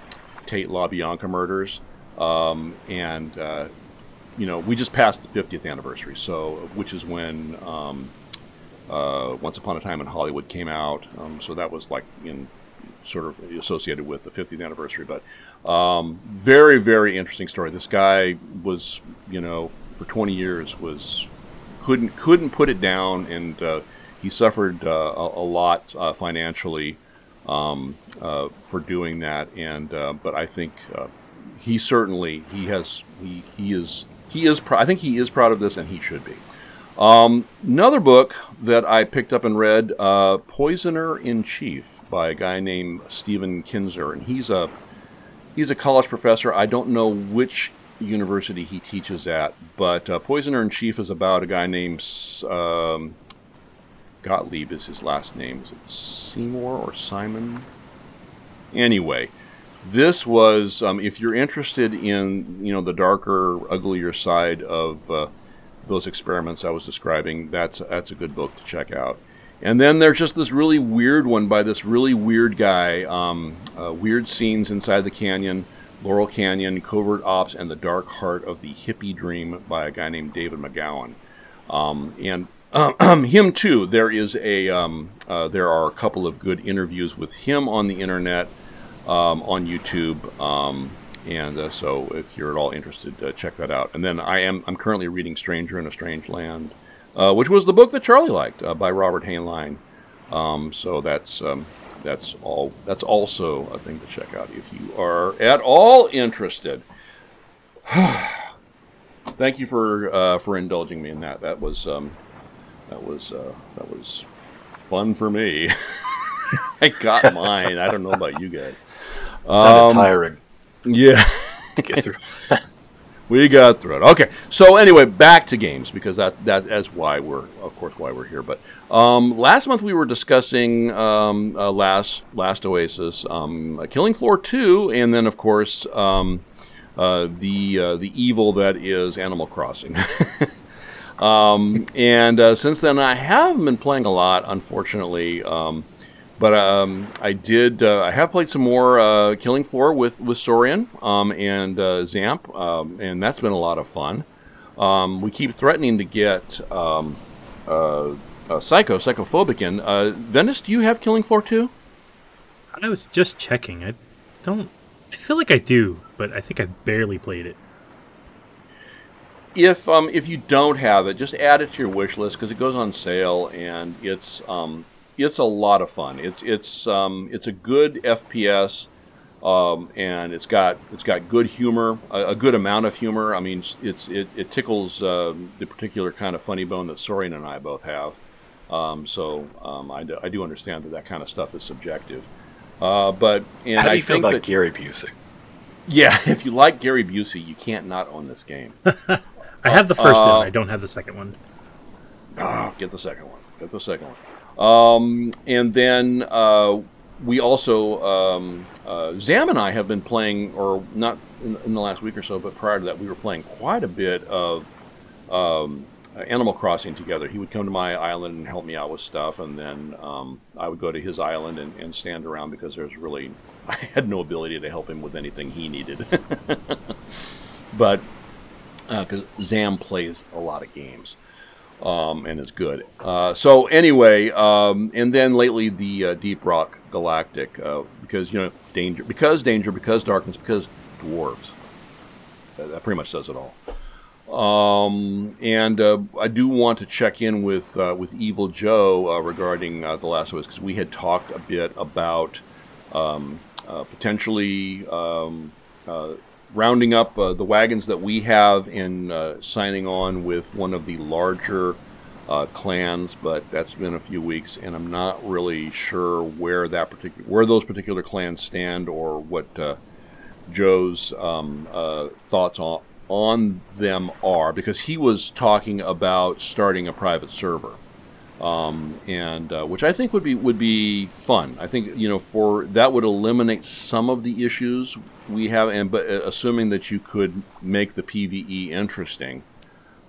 Tate LaBianca murders, um, and uh, you know we just passed the 50th anniversary, so which is when um, uh, Once Upon a Time in Hollywood came out. Um, so that was like in sort of associated with the 50th anniversary. But um, very, very interesting story. This guy was, you know, for 20 years was couldn't couldn't put it down, and uh, he suffered uh, a, a, lot uh, financially um, uh, for doing that. And uh, but I think uh, he certainly he has he he is he is pr- I think he is proud of this, and he should be. Um, another book that I picked up and read, uh, Poisoner in Chief, by a guy named Stephen Kinzer, and he's a he's a college professor. I don't know which university he teaches at, but uh, Poisoner in Chief is about a guy named um, Gottlieb is his last name. Is it Seymour or Simon? Anyway, this was um, if you're interested in you know the darker, uglier side of uh, those experiments I was describing, that's that's a good book to check out. And then there's just this really weird one by this really weird guy. Um, uh, weird scenes inside the canyon, Laurel Canyon, covert ops, and the dark heart of the hippie dream by a guy named David McGowan. Um, and um, him too. There is a um, uh, there are a couple of good interviews with him on the internet um, on YouTube. And uh, so if you're at all interested, uh, check that out. And then I am I'm currently reading Stranger in a Strange Land, uh, which was the book that Charlie liked uh, by Robert Heinlein. Um, so that's um, that's all that's also a thing to check out if you are at all interested. Thank you for uh, for indulging me in that. That was um, that was uh, that was fun for me. I got mine. I don't know about you guys. Um, tiring. Yeah. get through. we got through it. Okay. So anyway, back to games because that that that's why we're of course why we're here. But um, last month we were discussing um, uh, last last Oasis, um, Killing Floor two, and then of course um, uh, the uh, the evil that is Animal Crossing. Um, and uh, since then, I haven't been playing a lot, unfortunately. But um, I did. Uh, I have played some more uh, Killing Floor with with Sorrien um, and uh, Zamp, um, and that's been a lot of fun. Um, we keep threatening to get um, uh, uh, Psycho, Psychophobic in. Uh, Vendas, do you have Killing Floor too? I was just checking. I don't. I feel like I do, but I think I barely played it. If um, if you don't have it, just add it to your wish list because it goes on sale and it's um, it's a lot of fun. It's it's um, it's a good FPS, um, and it's got it's got good humor, a, a, good amount of humor. I mean, it's it, it tickles uh, the particular kind of funny bone that Sorrien and I both have. Um, so um, I, do, I do understand that that kind of stuff is subjective. Uh, but and how do I you think feel about that, Gary Busey? Yeah, if you like Gary Busey, you can't not own this game. I have the first uh, one. I don't have the second one. Oh, get the second one. Get the second one. Um, and then uh, we also, um, uh, Zam and I have been playing, or not in, in, the last week or so, but prior to that, we were playing quite a bit of um, Animal Crossing together. He would come to my island and help me out with stuff, and then um, I would go to his island and, and stand around because there's really, I had no ability to help him with anything he needed. but because uh, Zam plays a lot of games um, and it's good. Uh, so anyway, um, and then lately the uh, Deep Rock Galactic uh, because you know danger, because danger, because darkness, because dwarves. That pretty much says it all. Um, and uh, I do want to check in with uh, with Evil Joe uh, regarding The Last Oasis because we had talked a bit about um, potentially. Rounding up uh, the wagons that we have and uh, signing on with one of the larger uh, clans, but that's been a few weeks, and I'm not really sure where that particular where those particular clans stand or what Joe's um, thoughts on on them are, because he was talking about starting a private server um, and uh, which I think would be would be fun. I think you know for that would eliminate some of the issues we have, and but uh, assuming that you could make the PVE interesting,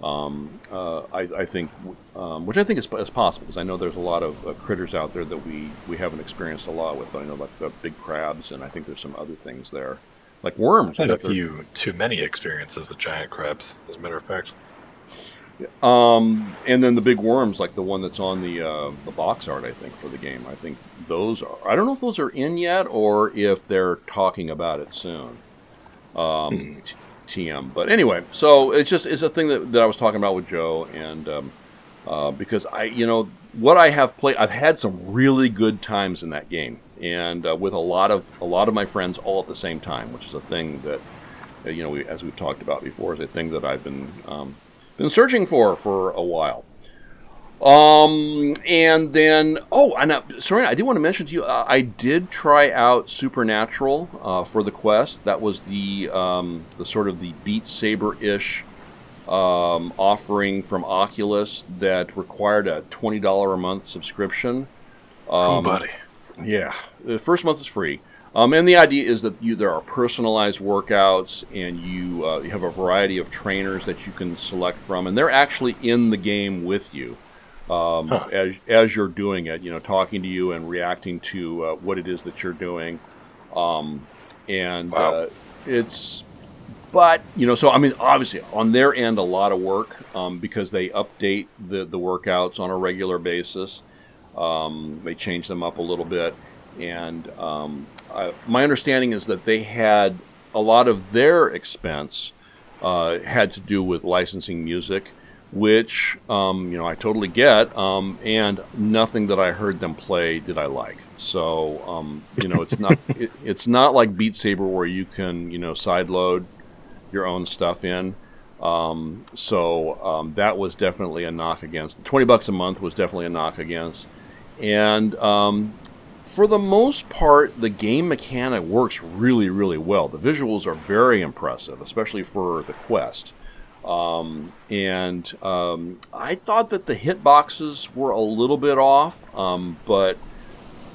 um, uh, I, I, think, um, which I think is, is possible because I know there's a lot of uh, critters out there that we we haven't experienced a lot with, but I know like the big crabs, and I think there's some other things there like worms. I've had a few too many experiences with giant crabs, as a matter of fact. Um, and then the big worms, like the one that's on the uh, the box art, I think for the game. I think those are. I don't know if those are in yet or if they're talking about it soon. Um, TM, but anyway, so it's just it's a thing that, that I was talking about with Joe, and um, uh, because I, you know, what I have played, I've had some really good times in that game, and uh, with a lot of a lot of my friends all at the same time, which is a thing that you know, we, as we've talked about before, is a thing that I've been um, been searching for for a while. Um, and then, oh, and uh, sorry, I did want to mention to you, uh, I did try out Supernatural uh, for the Quest. That was the um, the sort of the Beat Saber ish um, offering from Oculus that required a twenty dollar a month subscription. oh, buddy. Yeah, the first month is free, um, and the idea is that you there are personalized workouts, and you uh, you have a variety of trainers that you can select from, and they're actually in the game with you um, Huh. as as you're doing it. You know, talking to you and reacting to uh, what it is that you're doing, um, and Wow. uh, it's. But you know, so I mean, obviously on their end, a lot of work um, because they update the the workouts on a regular basis. Um, they change them up a little bit, and um, My understanding is that they had a lot of their expense uh, had to do with licensing music, which um, you know I totally get, um, and nothing that I heard them play did I like. So um, you know, it's not it, it's not like Beat Saber where you can you know sideload your own stuff in. Um, so um, that was definitely a knock against. Twenty bucks a month was definitely a knock against, and um, for the most part, the game mechanic works really, really well. The visuals are very impressive, especially for the quest. Um, and um, I thought that the hitboxes were a little bit off, um, but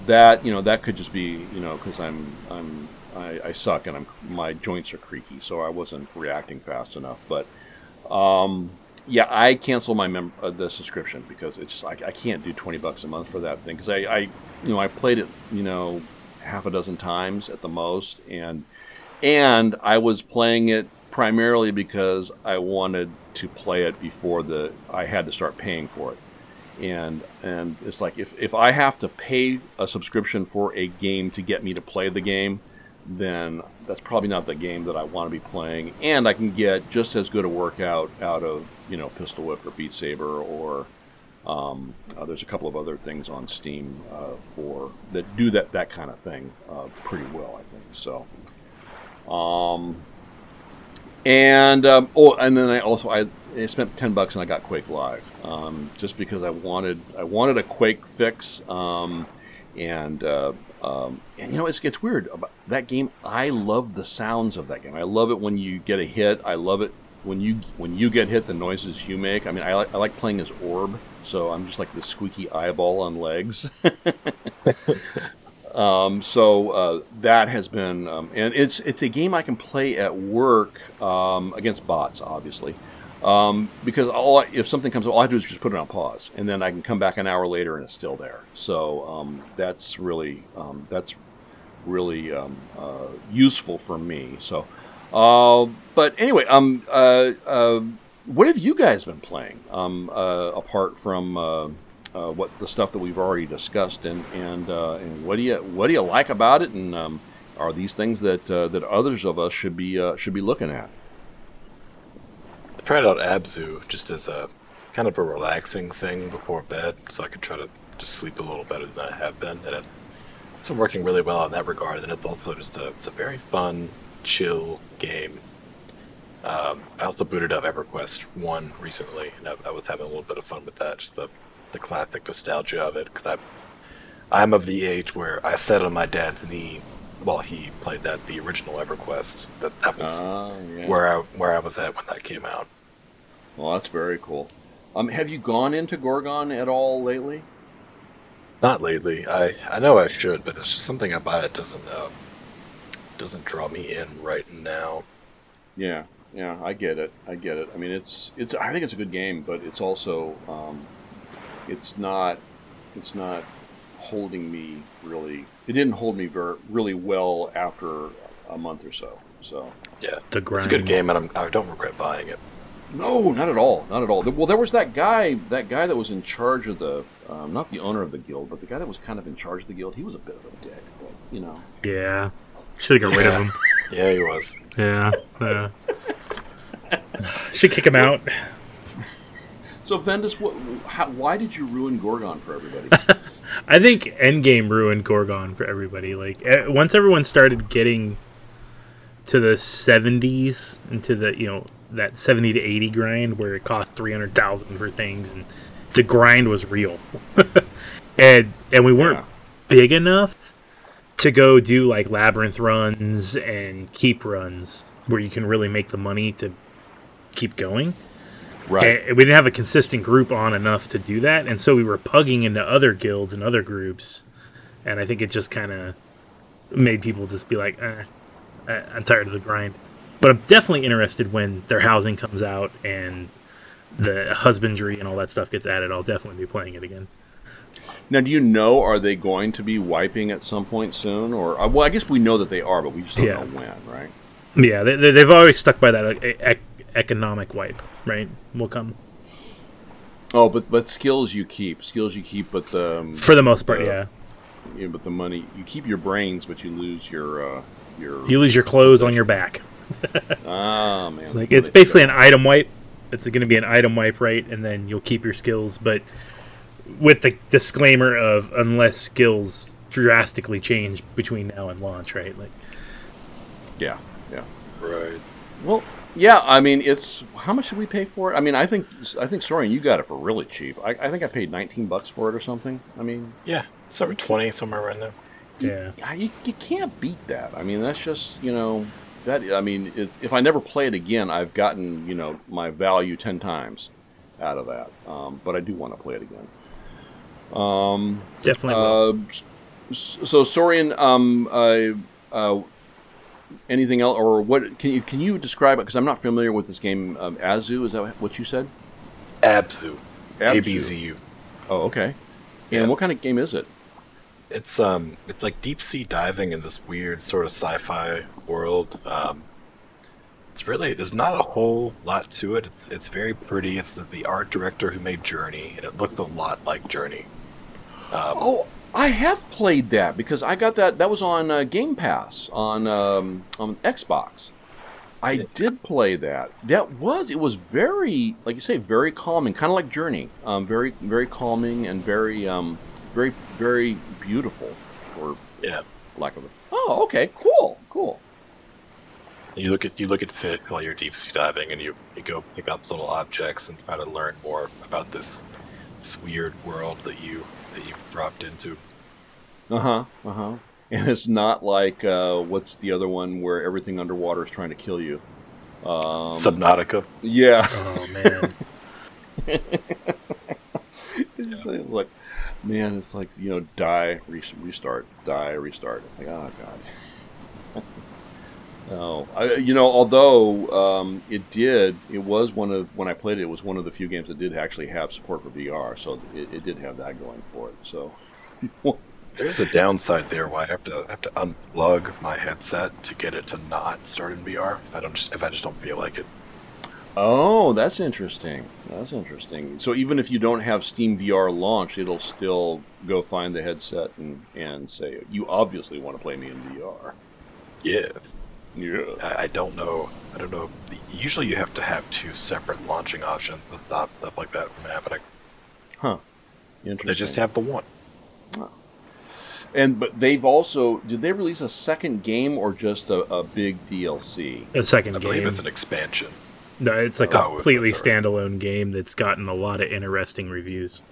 that you know that could just be you know because I'm I'm I, I suck and I'm my joints are creaky, so I wasn't reacting fast enough. But um, yeah, I canceled my mem- uh, the subscription because it's just I, I can't do twenty bucks a month for that thing because I, I you know I played it you know half a dozen times at the most and and I was playing it primarily because I wanted to play it before the I had to start paying for it and and it's like if, if I have to pay a subscription for a game to get me to play the game, then that's probably not the game that I want to be playing. And I can get just as good a workout out of you know Pistol Whip or Beat Saber or um, uh, there's a couple of other things on Steam uh, for that do that that kind of thing uh, pretty well, I think. So. Um, and um, oh, and then I also I, I spent ten bucks and I got Quake Live, um, just because I wanted I wanted a Quake fix, um, and uh, um, and you know it's it's weird about that game. I love the sounds of that game. I love it when you get a hit. I love it when you when you get hit. The noises you make. I mean, I like I like playing as Orb, so I'm just like the squeaky eyeball on legs. Um, so uh, that has been, um, and it's it's a game I can play at work um, against bots, obviously, um, because all I, if something comes up, all I do is just put it on pause, and then I can come back an hour later and it's still there. So um, that's really um, that's really uh, useful for me. So, uh, but anyway, um, uh, uh, what have you guys been playing um, uh, apart from? Uh, uh, what the stuff that we've already discussed, and and uh, and what do you what do you like about it, and um, are these things that uh, that others of us should be should be looking at? I tried out Abzu just as a kind of a relaxing thing before bed, so I could try to just sleep a little better than I have been. And it's been working really well in that regard. And it's also just a, it's a very fun, chill game. Um, I also booted up EverQuest 1 recently, and I, I was having a little bit of fun with that. Just the, the classic nostalgia of it, because I'm, I'm of the age where I sat on my dad's knee while he played that, the original EverQuest. That, that was yeah. where I where I was at when that came out. Well, that's very cool. Um, have you gone into Gorgon at all lately? Not lately. I I know I should, but it's just something about it doesn't uh, doesn't draw me in right now. Yeah, yeah, I get it. I get it. I mean, it's it's. I think it's a good game, but it's also um, it's not it's not holding me really. It didn't hold me very really well after a month or so. So Yeah, The it's a good game, and I'm, I don't regret buying it. no, not at all, not at all. Well, there was that guy, that guy that was in charge of the, um, not the owner of the guild, but the guy that was kind of in charge of the guild. He was a bit of a dick, but you know. Yeah. Should have got rid of him. Yeah, he was. Yeah. Yeah. Should kick him out. So Vendas, what, how, why did you ruin Gorgon for everybody? I think Endgame ruined Gorgon for everybody. Like once everyone started getting to the 70s into the you know that 70 to 80 grind where it cost 300,000 for things and the grind was real. and and we weren't Yeah. big enough to go do like labyrinth runs and keep runs where you can really make the money to keep going. right. And we didn't have a consistent group on enough to do that, and so we were pugging into other guilds and other groups, and I think it just kind of made people just be like, eh, I- "I'm tired of the grind." But I'm definitely interested when their housing comes out and the husbandry and all that stuff gets added. I'll definitely be playing it again. Now, do you know are they going to be wiping at some point soon, or uh, well, I guess we know that they are, but we just don't Yeah. know when, right? Yeah, they, they- they've always stuck by that like, e- economic wipe, right? Will come Oh, but but skills you keep, skills you keep, but the um, for the most part. Uh, yeah, yeah, but the money you keep your brains, but you lose your uh, your you lose your clothes on your back. ah man. Like it's basically an item wipe. It's going to be an item wipe, right? And then you'll keep your skills, but with the disclaimer of unless skills drastically change between now and launch, right? Like yeah yeah. Right. Well, yeah. I mean, it's how much did we pay for it? I mean, I think I think Sorrien, you got it for really cheap. I, I think I paid nineteen bucks for it or something. I mean, Yeah, somewhere twenty, somewhere around there. yeah, Yeah, you, you can't beat that. I mean, that's just you know that. I mean, it's, if I never play it again, I've gotten you know my value ten times out of that. Um, but I do want to play it again. Um, definitely. uh, s- so Sorrien, um, uh, uh, anything else, or what? Can you can you describe it? Because I'm not familiar with this game. Um, Azu, is that what you said? Abzu. Abzu. ABZU. Oh, okay. And Yeah. what kind of game is it? It's um, it's like deep sea diving in this weird sort of sci-fi world. Um, it's really there's not a whole lot to it. It's very pretty. It's the, the art director who made Journey, and it looked a lot like Journey. Um, Oh, I have played that because I got that. That was on uh, Game Pass on um, on Xbox. I did play that. That was it was very like you say very calming, kind of like Journey. Um, very very calming and very um, very very beautiful, or yeah. lack of a. Oh, okay, cool, cool. You look at you look at fit while you're deep sea diving, and you, you go pick up little objects and try to learn more about this this weird world that you that you've dropped into. Uh huh. Uh huh. And it's not like uh, what's the other one where everything underwater is trying to kill you. Um, Subnautica. yeah. oh man, It's just like, look, man, it's like you know, die, re- restart, die, restart. It's like, oh god. no, I, you know, although um, it did, it was one of when I played it, it was one of the few games that did actually have support for VR, so it, it did have that going for it. So, There's a downside there why I have to I have to unplug my headset to get it to not start in VR. If I don't just if I just don't feel like it. oh, that's interesting. That's interesting. So even if you don't have Steam VR launched, it'll still go find the headset and and say, you obviously want to play me in VR. Yeah. Yeah. I, I don't know. I don't know. Usually you have to have two separate launching options to stop uh, stuff like that from happening. Huh. Interesting. They just have the one. And but they've also did they release a second game or just a, a big DLC? a second I believe game. it's an expansion. No, it's a Oh, completely that's all right. standalone game that's gotten a lot of interesting reviews.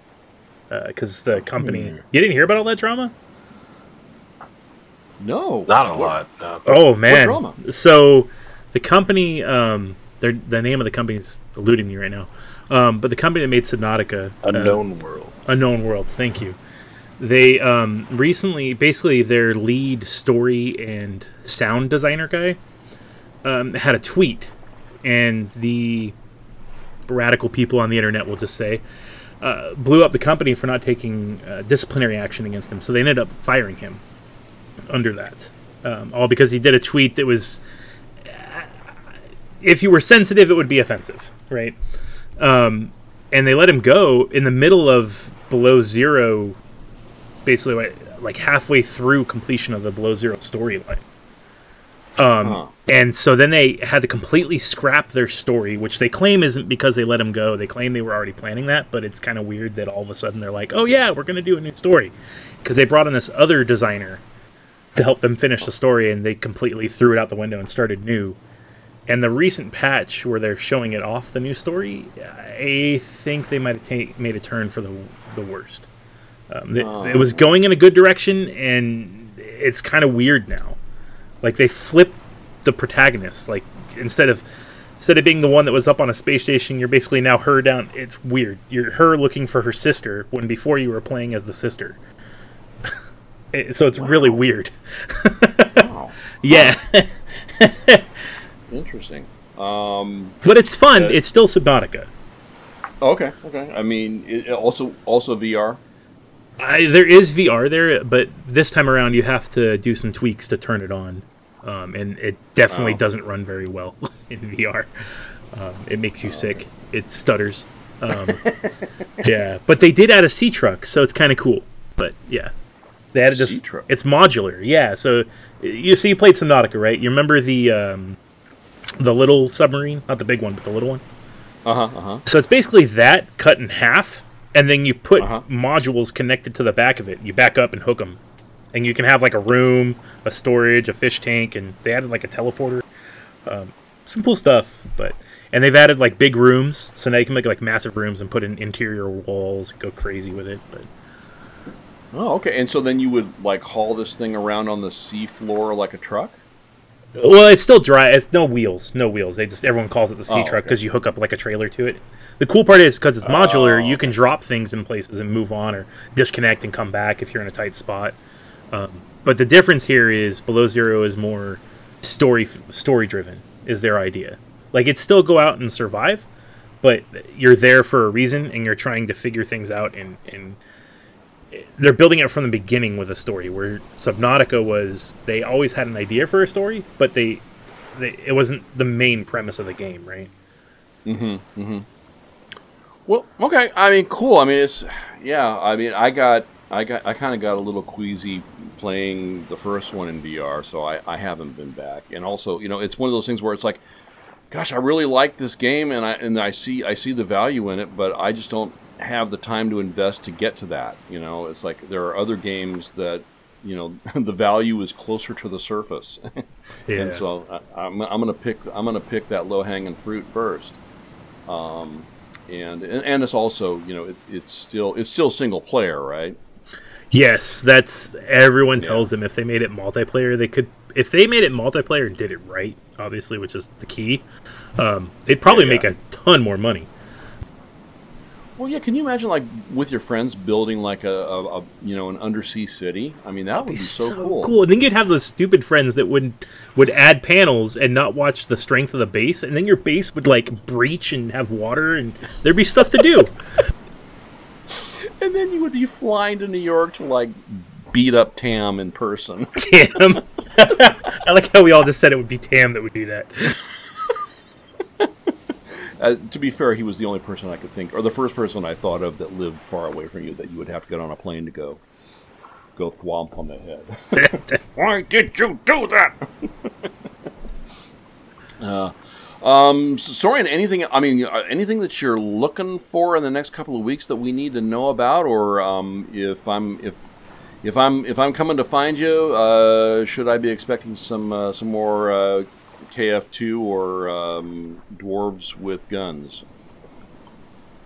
Because the company, Hmm. you didn't hear about all that drama? No, Not a lot. No. Oh man! drama? So the company, um, their the name of the company is eluding me right now. Um, but the company that made Subnautica, uh, Unknown world. Unknown Worlds. Thank you. They um, recently, basically, their lead story and sound designer guy um, had a tweet, and the radical people on the internet will just say uh, blew up the company for not taking uh, disciplinary action against him. So they ended up firing him under that, um, all because he did a tweet that was if you were sensitive, it would be offensive, right? Um, and they let him go in the middle of Below Zero, basically like, halfway through completion of the Below Zero storyline. Um, Huh. and so then they had to completely scrap their story, which they claim isn't because they let him go. They claim they were already planning that, but it's kind of weird that all of a sudden they're like, "Oh yeah, we're going to do a new story," because they brought in this other designer to help them finish the story, and they completely threw it out the window and started new. And the recent patch where they're showing it off the new story, I think they might have ta- made a turn for the the worst. Um, it, Oh. it was going in a good direction, and it's kind of weird now. Like they flip the protagonist. Like instead of instead of being the one that was up on a space station, you're basically now her down. It's weird. You're her looking for her sister when before you were playing as the sister. It- so it's really weird. Wow. Yeah, Interesting. Um, but it's fun. Uh, It's still Subnautica. okay. Okay. I mean, it also also VR. I, there is VR there, but this time around you have to do some tweaks to turn it on, um, and it definitely doesn't run very well in VR. Um, it makes you sick. It stutters. Um, yeah, but they did add a sea truck, so it's kind of cool. But yeah, they added this. Truck? It's modular. Yeah, so you see, you played Subnautica, right? You remember the um, the little submarine, not the big one, but the little one. Uh huh. Uh huh. So it's basically that cut in half, and then you put Uh-huh. modules connected to the back of it. You back up and hook them, and you can have like a room, a storage, a fish tank, and they added like a teleporter. Um, some cool stuff, but and they've added like big rooms, so now you can make like massive rooms and put in interior walls, go crazy with it. But Oh, okay. And so then you would like haul this thing around on the sea floor like a truck. well, it's still dry. It's no wheels, no wheels. They just everyone calls it the sea Oh, truck okay. because you hook up like a trailer to it. The cool part is because it's modular, Oh, you can drop things in places and move on or disconnect and come back if you're in a tight spot. Um, but the difference here is Below Zero is more story story driven. Is their idea like it's still go out and survive, but you're there for a reason and you're trying to figure things out and and they're building it from the beginning with a story. Where Subnautica was they always had an idea for a story, but they, they it wasn't the main premise of the game, right? Well, okay. I mean, cool. I mean, it's yeah. I mean, I got, I got, I kind of got a little queasy playing the first one in VR, so I, I haven't been back. And also, you know, it's one of those things where it's like, gosh, I really like this game, and I and I see, I see the value in it, but I just don't have the time to invest to get to that. You know, it's like there are other games that, you know, the value is closer to the surface. Yeah. And so I, I'm, I'm gonna pick I'm gonna pick that low hanging fruit first. Um, and, and it's also you know it, it's still it's still single player, right? Yes, that's everyone Yeah. tells them if they made it multiplayer, they could if they made it multiplayer and did it right, obviously, which is the key. Um, they'd probably Yeah, make a ton more money. Well, yeah. Can you imagine like with your friends building like a, a, a you know an undersea city? I mean that would be so, cool. cool. And then you'd have those stupid friends that would would add panels and not watch the strength of the base, and then your base would like breach and have water, and there'd be stuff to do. And then you would be flying to New York to like beat up Tam in person. Tam. I like how we all just said it would be Tam that would do that. Uh, to be fair, he was the only person I could think, or the first person I thought of that lived far away from you that you would have to get on a plane to go, go thwomp on the head. Why did you do that? uh, um, anything? I mean, uh, anything that you're looking for in the next couple of weeks that we need to know about, or um, if I'm if if I'm if I'm coming to find you, uh, should I be expecting some uh, some more uh, KF2 or um, dwarves with guns?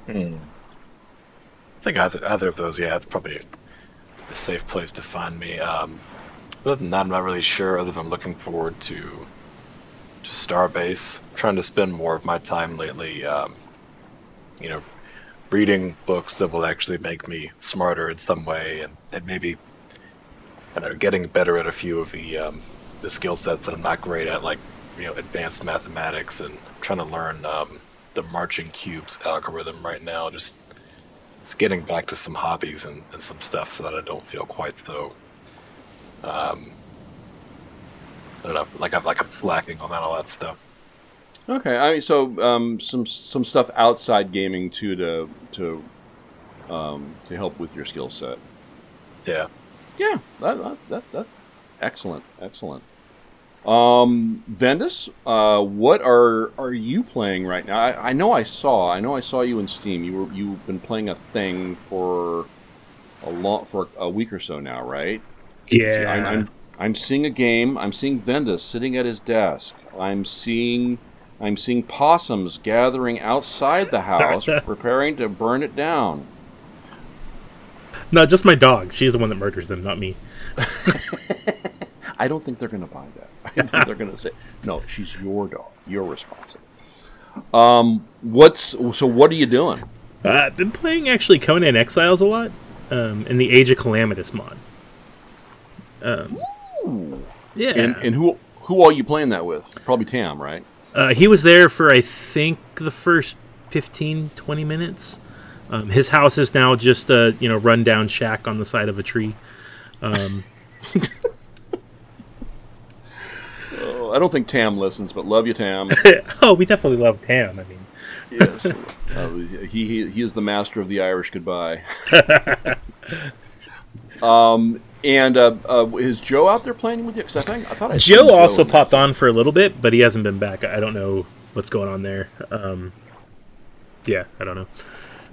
Hmm. I think either either of those, yeah, it's probably a safe place to find me. Um, other than that, I'm not really sure. Other than looking forward to to Starbase, trying to spend more of my time lately, um, you know, reading books that will actually make me smarter in some way, and, and maybe, I don't know, getting better at a few of the um, the skill sets that I'm not great at, like you know, advanced mathematics, and trying to learn um, the marching cubes algorithm right now. Just, just getting back to some hobbies and, and some stuff so that I don't feel quite so. Um, I don't know, like I'm like I'm slacking on that all that stuff. Okay, I mean, so um, some some stuff outside gaming too to to um, to help with your skill set. Yeah. Yeah, that, that, that's that's excellent, excellent. Um, Vendas, uh, what are are you playing right now? I, I know I saw, I know I saw you in Steam. You were you've been playing a thing for a long for a week or so now, right? Yeah. I'm, I'm I'm seeing a game. I'm seeing Vendas sitting at his desk. I'm seeing I'm seeing possums gathering outside the house, preparing to burn it down. no, just my dog. She's the one that murders them, not me. I don't think they're going to buy that. I think they're going to say, "No, she's your dog. You're responsible." Um, what's so? What are you doing? Uh, I've been playing actually Conan Exiles a lot, um, in the Age of Calamitous mod. Um, Ooh. yeah, And and who who are you playing that with? Probably Tam, right? uh, he was there for I think the first 15, 20 minutes. Um, his house is now just a you know rundown shack on the side of a tree. Um, I don't think Tam listens, but love you, Tam. oh, we definitely love Tam. I mean, yes, uh, he, he he is the master of the Irish goodbye. um, and uh, uh, is Joe out there playing with you? Because I think I thought I Joe also popped on for a little bit, but he hasn't been back. I don't know what's going on there. Um, yeah, I don't know.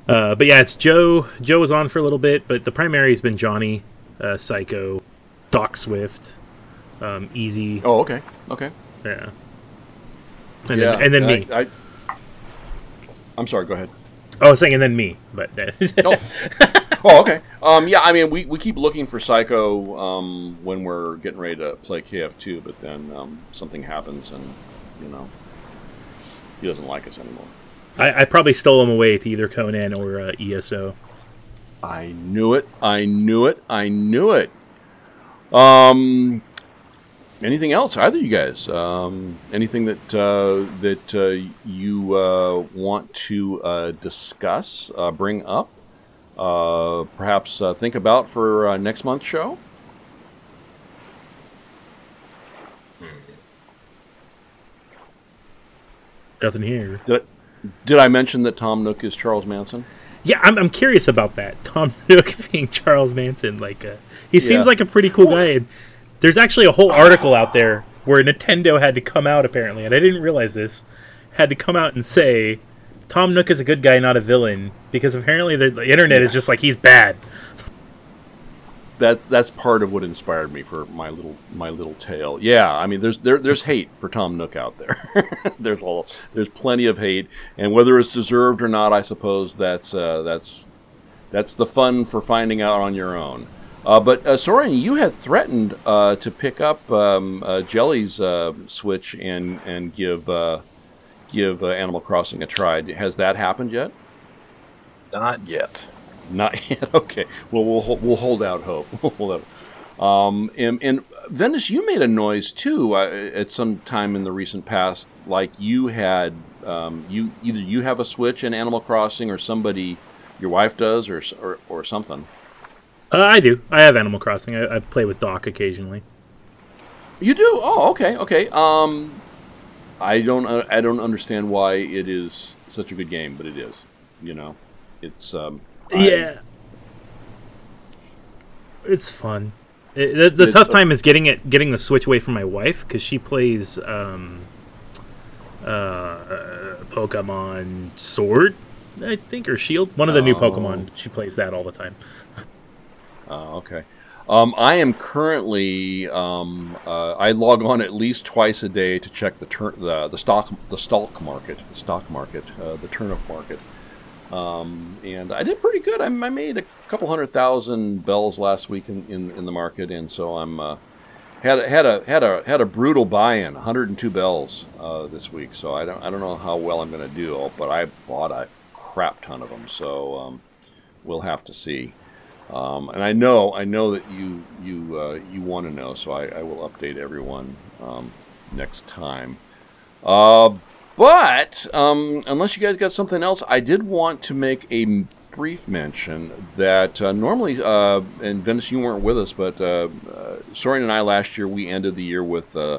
Uh, but yeah, it's Joe. Joe was on for a little bit, but the primary has been Johnny, uh, Psycho, Doc Swift, um, Easy. Oh, okay, okay. Yeah. And yeah, then and then me. I, I, I'm sorry. Go ahead. Oh, I was saying and then me, but Oh, oh okay. Um, yeah, I mean, we, we keep looking for Psycho um, when we're getting ready to play KF2, but then um, something happens and, you know, he doesn't like us anymore. I, I probably stole him away to either Conan or uh, ESO. I knew it. I knew it. I knew it. Um, anything else? Either you guys? Um, anything that uh, that uh, you uh, want to uh, discuss, uh, bring up, uh, perhaps uh, think about for uh, next month's show? Nothing here. Did I, did I mention that Tom Nook is Charles Manson? Yeah, I'm, I'm curious about that. Tom Nook being Charles Manson. Like, uh, he seems Yeah. like a pretty cool guy. And there's actually a whole article out there where Nintendo had to come out apparently, and I didn't realize this, had to come out and say Tom Nook is a good guy, not a villain, because apparently the, the internet is just like he's bad. That's that's part of what inspired me for my little my little tale. Yeah, I mean, there's there, there's hate for Tom Nook out there. there's all there's plenty of hate, and whether it's deserved or not, I suppose that's uh, that's that's the fun for finding out on your own. Uh, but uh, Sorrien, you had threatened uh, to pick up um, uh, Jelly's uh, Switch and and give uh, give uh, Animal Crossing a try. Has that happened yet? Not yet. Not yet. Okay. Well, we'll we'll hold out hope. We'll hold out. Um, and, and Vendas, you made a noise too uh, at some time in the recent past, like you had um, you either you have a Switch in Animal Crossing or somebody, your wife does, or or, or something. Uh, I do. I have Animal Crossing. I, I play with Doc occasionally. You do? Oh, okay, okay. Um, I don't uh, I don't understand why it is such a good game, but it is. You know, it's um, I- yeah, it's fun. It, the the It's- tough time is getting it, getting the Switch away from my wife because she plays um, uh, Pokemon Sword, I think, or Shield. One of the new Oh. Pokemon. She plays that all the time. Oh, okay. Um, I am currently um, uh, I log on at least twice a day to check the tur- the the stock the stock market the stock market uh, the turnip market, um, and I did pretty good. I, I made a couple hundred thousand bells last week in, in, in the market, and so I'm uh, had a, had a had a had a brutal buy-in 102 bells uh, this week. So I don't I don't know how well I'm going to do, but I bought a crap ton of them. So um, we'll have to see. Um, and I know, I know that you you uh, you want to know, so I, I will update everyone um, next time. Uh, but um, unless you guys got something else, I did want to make a brief mention that uh, normally, uh, and Vendas, you weren't with us, but uh, uh, Sorrien and I last year we ended the year with uh,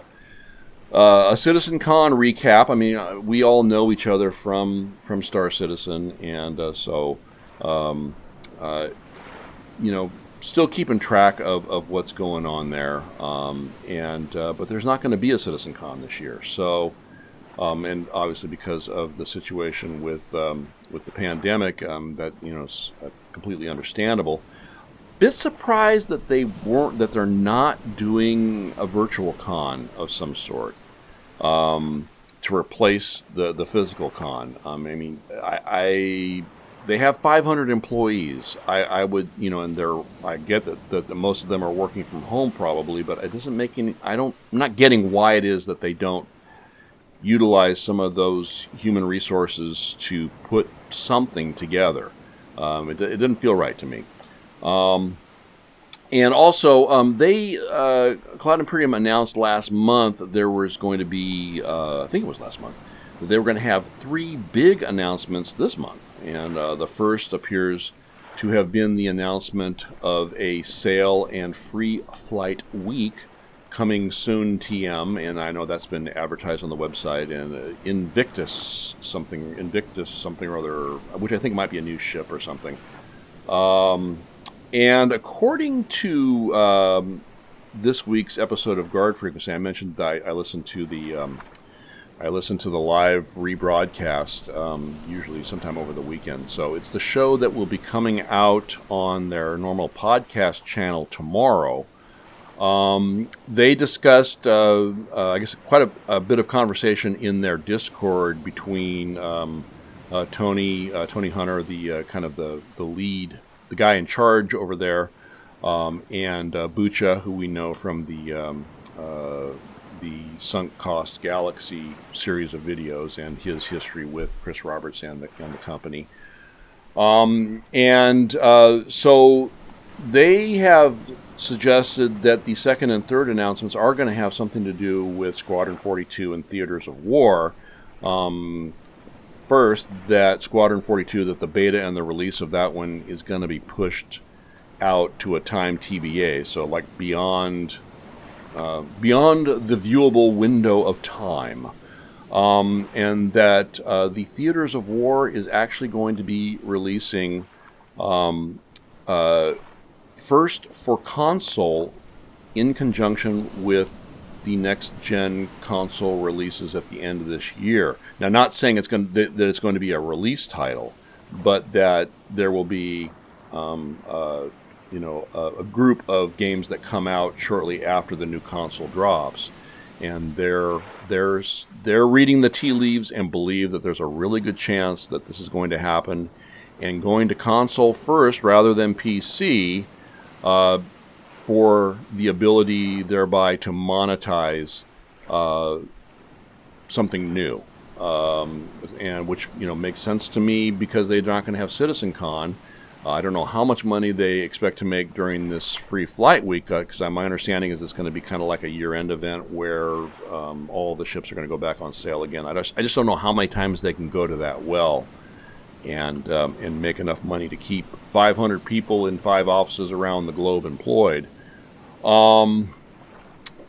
uh, a Citizen Con recap. I mean, we all know each other from from Star Citizen, and uh, so um, uh, you know, still keeping track of, of what's going on there. Um, and uh, but there's not going to be a Citizen Con this year, so. Um, and obviously, because of the situation with um, with the pandemic, um, that you know, is uh, completely understandable bit surprised that they weren't that they're not doing a virtual con of some sort um, to replace the the physical con. Um, I mean, I, I, they have 500 employees. I, I would you know, and they're I get that, that the, most of them are working from home probably, but it doesn't make any. I don't. I'm not getting why it is that they don't utilize some of those human resources to put something together. Um, it, it didn't feel right to me. Um, and also, um, they uh, Cloud Imperium announced last month there was going to be, uh, I think it was last month, they were going to have three big announcements this month. And uh, the first appears to have been the announcement of a sale and free flight week coming soon TM and I know that's been advertised on the website and uh, Invictus something Invictus something or other which I think might be a new ship or something um, and according to um, this week's episode of Guard Frequency, I mentioned that I, I listened to the um, I listen to the live rebroadcast um, usually sometime over the weekend. So it's the show that will be coming out on their normal podcast channel tomorrow. Um, they discussed, uh, uh, I guess, quite a, a, bit of conversation in their Discord between um, uh, Tony uh, Tony Hunter, the uh, kind of the the lead the guy in charge over there, um, and uh, Bucha, who we know from the um, the Sunk Cost Galaxy series of videos and his history with Chris Roberts and the, and the company. Um, and uh, so they have suggested that the second and third announcements are going to have something to do with Squadron 42 and Theaters of War. Um, first that Squadron 42, that the beta and the release of that one is going to be pushed out to a time TBA, so like beyond uh, beyond the viewable window of time. Um, and that uh, the Theaters of War is actually going to be releasing um, uh, first for console in conjunction with the next gen console releases at the end of this year. Now, not saying it's going to, that it's going to be a release title, but that there will be, um, uh, you know, a, a, group of games that come out shortly after the new console drops, and they're they're they're reading the tea leaves and believe that there's a really good chance that this is going to happen, and going to console first rather than PC. Uh, for the ability thereby to monetize uh, something new, um, and which you know makes sense to me because they're not going to have Citizen Con. Uh, I don't know how much money they expect to make during this free flight week, because uh, my understanding is it's going to be kind of like a year-end event where um, all the ships are going to go back on sale again. I just, I just don't know how many times they can go to that well and um, and make enough money to keep 500 people in five offices around the globe employed. Um,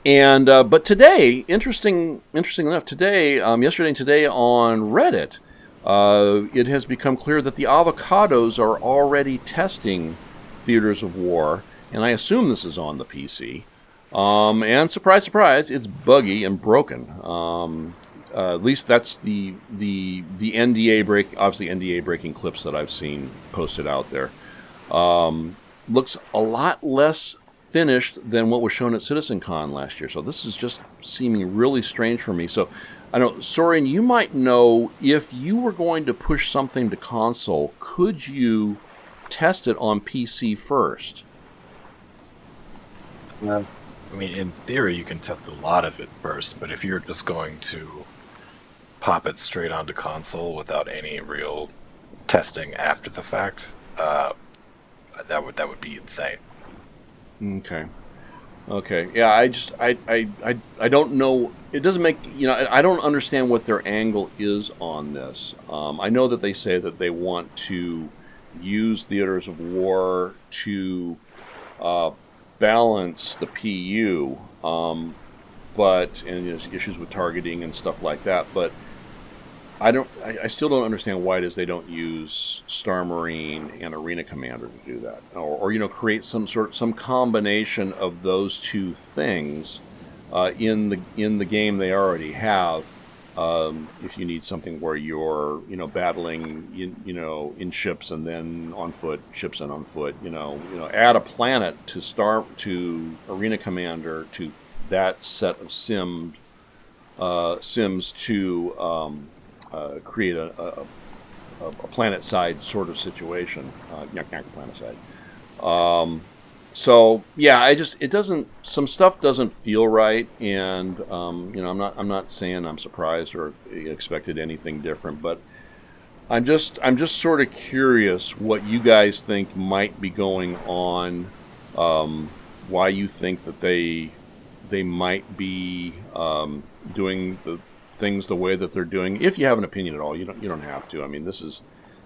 and uh, but today, interesting, interesting enough, today, um, yesterday and today on Reddit, uh, it has become clear that the avocados are already testing theaters of war, and I assume this is on the PC. Um, and surprise, surprise, it's buggy and broken. Um, uh, at least that's the the the NDA break, obviously NDA breaking clips that I've seen posted out there. Um, looks a lot less finished than what was shown at CitizenCon last year. So this is just seeming really strange for me. So I know, Sorrien, you might know if you were going to push something to console, could you test it on PC first? Well, I mean, in theory, you can test a lot of it first, but if you're just going to pop it straight onto console without any real testing after the fact, uh, that would that would be insane. Okay. Okay. Yeah, I just I, I I I don't know. It doesn't make you know. I don't understand what their angle is on this. Um, I know that they say that they want to use theaters of war to uh, balance the PU, um, but and there's issues with targeting and stuff like that. But I don't. I, I, still don't understand why it is they don't use Star Marine and Arena Commander to do that, or, or you know, create some sort, some combination of those two things uh, in the in the game they already have. Um, if you need something where you're, you know, battling, in, you know, in ships and then on foot, ships and on foot, you know, you know, add a planet to Star to Arena Commander to that set of sim uh, sims to um, uh, create a, a, a, Planetside sort of situation. Uh, Planetside. Um, so yeah, I just it doesn't some stuff doesn't feel right, and um, you know I'm not I'm not saying I'm surprised or expected anything different, but I'm just I'm just sort of curious what you guys think might be going on, um, why you think that they they might be um, doing the things the way that they're doing. If you have an opinion at all, you don't you don't have to. I mean, this is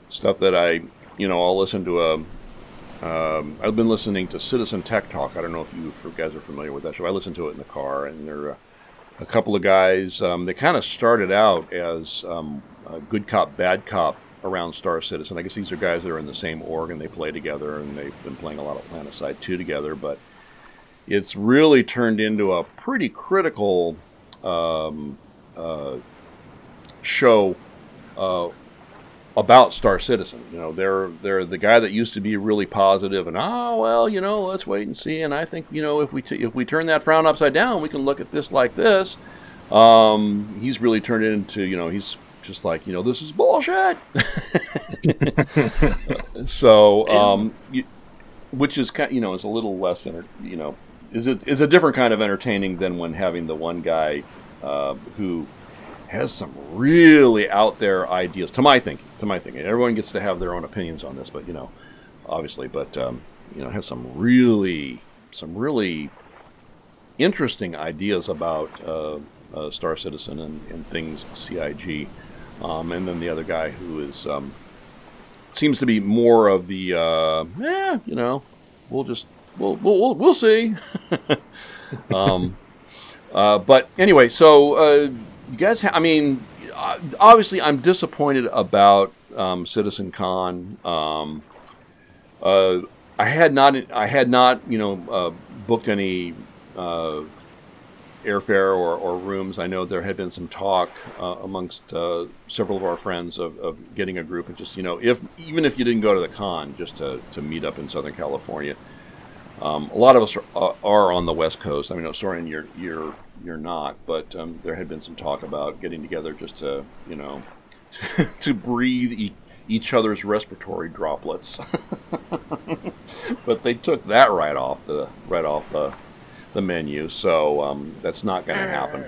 stuff that I you know I'll listen to a. Um, I've been listening to Citizen Tech Talk. I don't know if you guys are familiar with that show. I listen to it in the car, and there are a couple of guys. Um, they kind of started out as um, good cop, bad cop around Star Citizen. I guess these are guys that are in the same org and they play together, and they've been playing a lot of PlanetSide 2 together. But it's really turned into a pretty critical um, show uh, about Star Citizen. You know, they're they're the guy that used to be really positive and oh well, you know, let's wait and see. And I think you know if we t- if we turn that frown upside down, we can look at this like this. Um, he's really turned into you know he's just like you know this is bullshit. so um, you, which is kind you know is a little less you know is it is a different kind of entertaining than when having the one guy uh, who has some really out there ideas to my thinking. To my thinking, everyone gets to have their own opinions on this, but you know, obviously, but um, you know, has some really some really interesting ideas about uh, uh, Star Citizen and, and things CIG. Um, and then the other guy who is um, seems to be more of the uh, eh, you know, we'll just we'll we'll, we'll see. um, uh, but anyway, so uh, you guys, ha- I mean, uh, obviously, I'm disappointed about um, Citizen Con. Um, uh, I had not, I had not, you know, uh, booked any airfare or, or, rooms. I know there had been some talk amongst several of our friends of, of, getting a group and just, you know, if even if you didn't go to the con, just to, to meet up in Southern California. Um, a lot of us are, uh, are, on the West Coast. I mean, no, sorry, you're you're you're not, but um, there had been some talk about getting together just to you know to breathe e- each other's respiratory droplets. but they took that right off the right off the the menu, so um, that's not going to happen.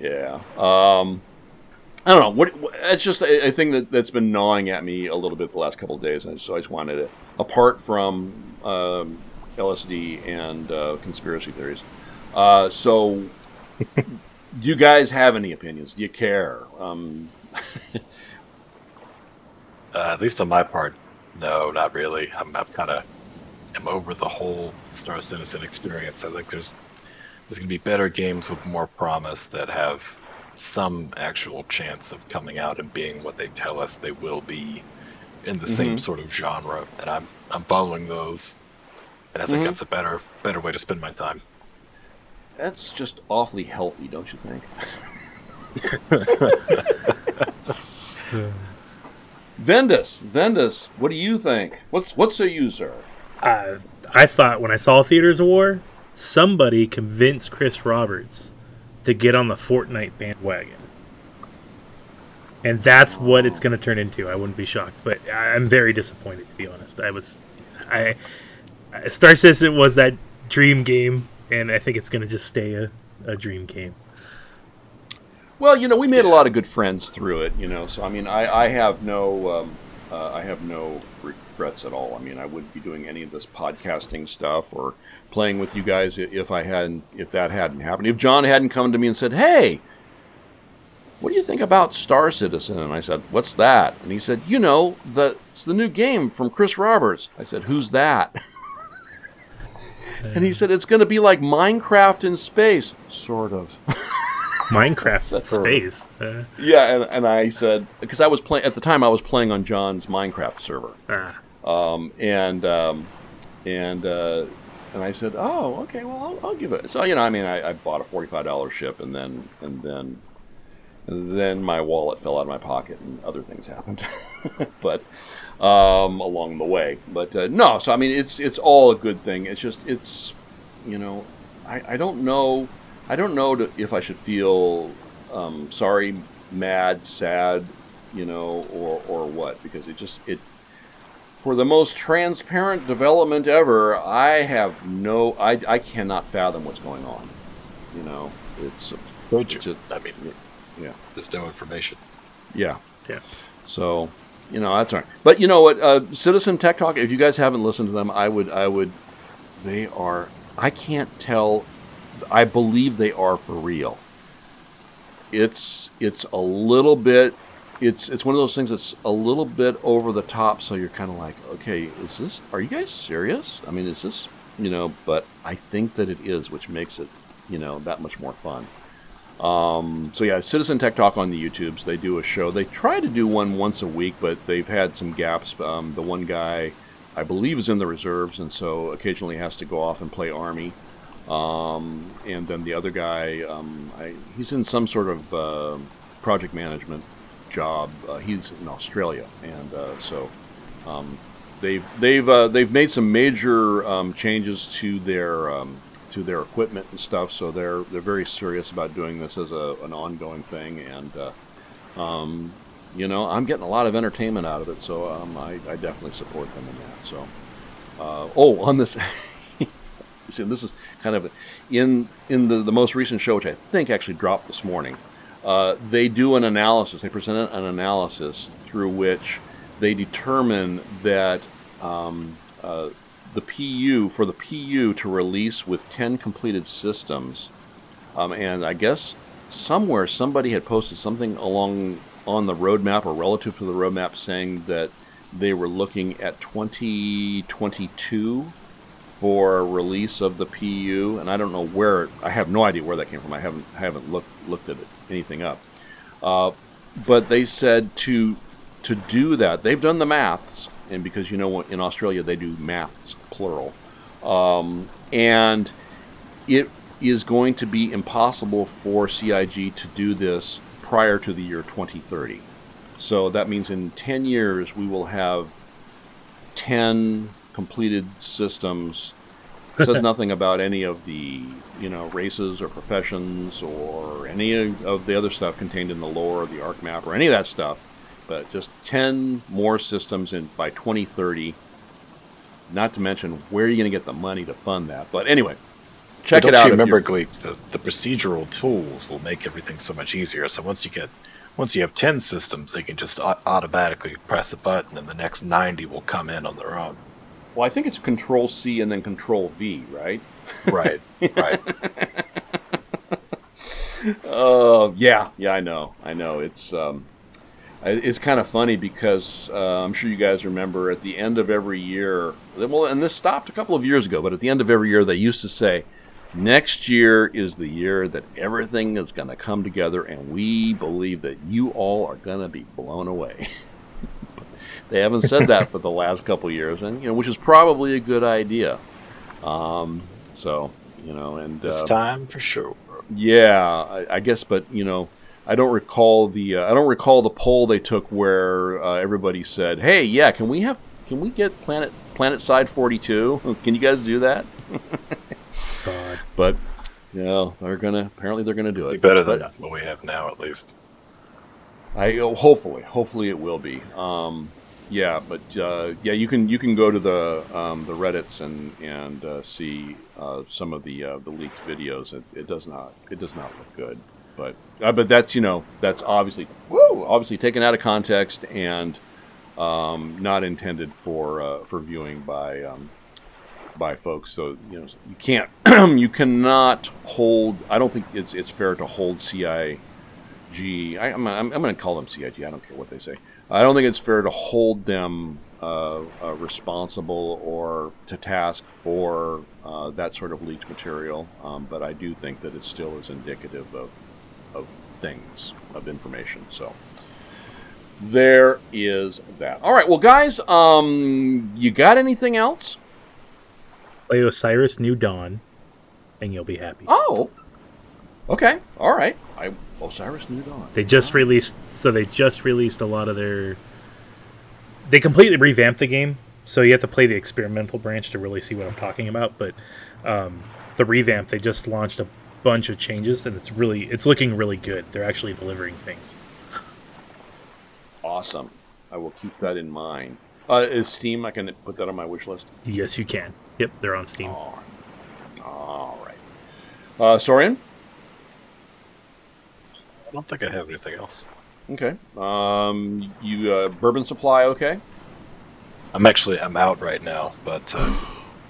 Yeah. Um, I don't know. What, it's just a, a, thing that, that's been gnawing at me a little bit the last couple of days, and so I just wanted to, apart from um, LSD and uh, conspiracy theories. Uh, so, do you guys have any opinions? Do you care? Um, uh, at least on my part, no, not really. I'm, I'm kind of am over the whole Star Citizen experience. I think there's there's going to be better games with more promise that have some actual chance of coming out and being what they tell us they will be in the mm-hmm. same sort of genre, and I'm I'm following those and I think mm-hmm. that's a better better way to spend my time. That's just awfully healthy, don't you think? Vendas, Vendas, what do you think? What's what's a user? Uh, I thought when I saw Theaters of War, somebody convinced Chris Roberts to get on the Fortnite bandwagon. And that's what it's going to turn into. I wouldn't be shocked, but I'm very disappointed to be honest. I was I Star Citizen was that dream game, and I think it's going to just stay a, a dream game. Well, you know, we made a lot of good friends through it. You know, so I mean, I, I have no um, uh, I have no regrets at all. I mean, I wouldn't be doing any of this podcasting stuff or playing with you guys if I hadn't if that hadn't happened. If John hadn't come to me and said, "Hey." What do you think about Star Citizen? And I said, What's that? And he said, You know, the, it's the new game from Chris Roberts. I said, Who's that? and he said it's going to be like Minecraft in space, sort of. Minecraft space. Uh, yeah, and, and I said because I was playing at the time I was playing on John's Minecraft server, ah, um, and um, and uh, and I said, oh, okay, well, I'll, I'll give it. So you know, I mean, I, I bought a forty-five dollar ship, and then and then and then my wallet fell out of my pocket, and other things happened. but um, along the way, but uh, no. So I mean, it's it's all a good thing. It's just it's you know, I, I don't know. I don't know to, if I should feel um, sorry, mad, sad, you know, or or what because it just it for the most transparent development ever, I have no, I, I cannot fathom what's going on. You know, it's, Told it's you. just, I mean, yeah, there's no information. yeah. yeah. So, you know, that's all right. But you know what, uh, Citizen Tech Talk. If you guys haven't listened to them, I would, I would. They are. I can't tell. I believe they are for real. It's it's a little bit. It's it's one of those things that's a little bit over the top. So you're kind of like, okay, is this? Are you guys serious? I mean, is this? You know, but I think that it is, which makes it, you know, that much more fun. Um, so yeah, Citizen Tech Talk on the YouTubes. They do a show. They try to do one once a week, but they've had some gaps. Um, the one guy, I believe, is in the reserves, and so occasionally has to go off and play army. Um, and then the other guy, um, I, he's in some sort of uh, project management job. Uh, he's in Australia, and uh, so um, they've they've uh, they've made some major um, changes to their to their equipment and stuff. So they're they're very serious about doing this as a, an ongoing thing, and uh, um, you know I'm getting a lot of entertainment out of it. So um, I, I definitely support them in that. So uh, oh, on this. See, this is kind of in in the, the most recent show, which I think actually dropped this morning. Uh, they do an analysis. They present an analysis through which they determine that um, uh, the PU for the PU to release with 10 completed systems, um, and I guess somewhere somebody had posted something along on the roadmap or relative to the roadmap saying that they were looking at 2022 for release of the PU, and I don't know where. I have no idea where that came from. I haven't I haven't looked looked at it, anything up. Uh, but they said to to do that, they've done the maths, and because you know in Australia they do maths plural, um, and it is going to be impossible for CIG to do this prior to the year 2030. So that means in 10 years we will have 10 completed systems. It says nothing about any of the you know races or professions or any of the other stuff contained in the lore or the arc map or any of that stuff. But just 10 more systems in by 2030. Not to mention where are you going to get the money to fund that? But anyway, check But it out. You remember, you're- the, the procedural tools will make everything so much easier. So once you get, once you have ten systems, they can just automatically press a button, and the next ninety will come in on their own. Well, I think it's Control C and then Control V, right? Right, right. Oh, yeah, yeah, I know, I know. It's um, it's kind of funny because uh, I'm sure you guys remember at the end of every year. Well, and this stopped a couple of years ago, but at the end of every year, they used to say, "Next year is the year that everything is going to come together, and we believe that you all are going to be blown away." they haven't said that for the last couple of years, and you know, which is probably a good idea. Um, so you know, and This uh, time for sure. yeah, I, I guess, but you know, I don't recall the uh, I don't recall the poll they took where uh, everybody said, "Hey, yeah, can we have can we get planet Planetside 42? Can you guys do that?" But you know, they're gonna apparently they're gonna do Be it. better than But what we have now, at least. I oh, hopefully hopefully it will be. Um, yeah, but uh, yeah, you can you can go to the um, the Reddit's and and uh, see uh, some of the uh, the leaked videos. It, it does not it does not look good, but uh, but that's you know that's obviously woo obviously taken out of context and um, not intended for uh, for viewing by um, by folks. So you know you can't you cannot hold. I don't think it's it's fair to hold CI. G. I, I'm, I'm, I'm going to call them CIG. I don't care what they say. I don't think it's fair to hold them uh, uh, responsible or to task for uh, that sort of leaked material, um, but I do think that it still is indicative of, of things, of information. So there is that. All right, well, guys, um, you got anything else? Play Osiris New Dawn, and you'll be happy. Oh, okay, all right. I Osiris New Dawn. They just released, so they just released a lot of their. They completely revamped the game, so you have to play the experimental branch to really see what I'm talking about. But um, the revamp, they just launched a bunch of changes, and it's really, it's looking really good. They're actually delivering things. Awesome. I will keep that in mind. Uh, is Steam? I can put that on my wish list. Yes, you can. Yep, they're on Steam. All right. All right. Uh, Sorrien. I don't think I have anything else. Okay. Um, you uh, bourbon supply okay? I'm actually I'm out right now, but uh,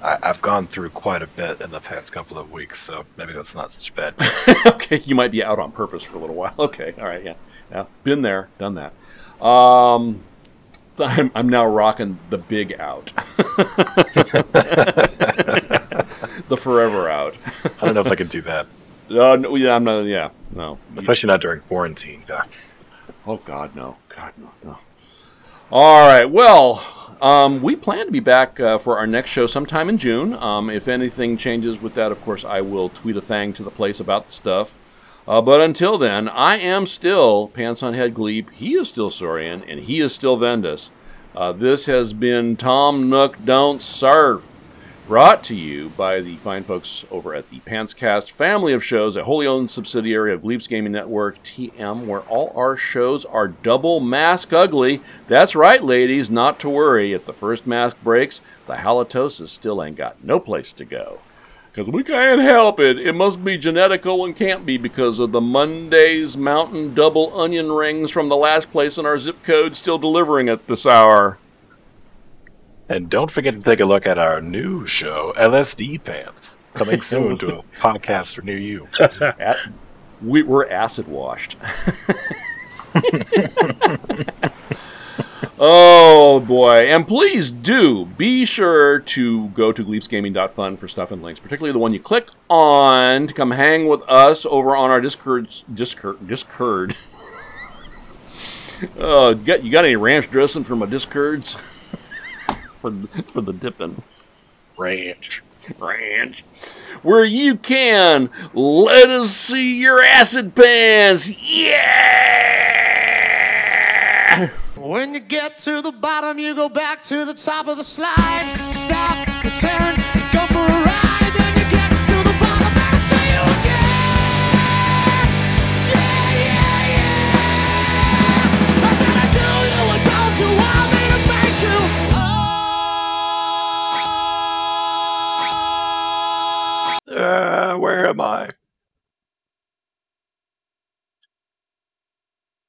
I, I've gone through quite a bit in the past couple of weeks, so maybe that's not such bad. okay, you might be out on purpose for a little while. Okay, all right, yeah, yeah, been there, done that. Um, I'm, I'm now rocking the big out, the forever out. I don't know if I can do that, Uh, no, yeah, I'm not. Yeah, no. especially not during quarantine. God. Oh God, no, God, no, no. All right, well, um, we plan to be back uh, for our next show sometime in June. Um, if anything changes with that, of course, I will tweet a thing to the place about the stuff. Uh, but until then, I am still Pants on Head Gleep. He is still Sorrien, and he is still Vendas. Uh, this has been Tom Nook Don't Surf, brought to you by the fine folks over at the Pantscast family of shows, a wholly owned subsidiary of Gleeps Gaming Network, TM, where all our shows are double mask ugly. That's right, ladies, not to worry. If the first mask breaks, the halitosis still ain't got no place to go. Because we can't help it. It must be genetical and can't be because of the Monday's Mountain double onion rings from the last place in our zip code still delivering at this hour. And don't forget to take a look at our new show, LSD Pants, coming soon to a podcast near you. At, we, we're acid washed. oh boy. And please do be sure to go to gleepsgaming.fun for stuff and links, particularly the one you click on to come hang with us over on our Discord. Discord. Discord. Oh, get, you got any ranch dressing for my Discords? For, for the dipping Ranch. ranch where you can let us see your acid pants. Yeah! When you get to the bottom, you go back to the top of the slide. Stop, you turn, you go uh, where am I?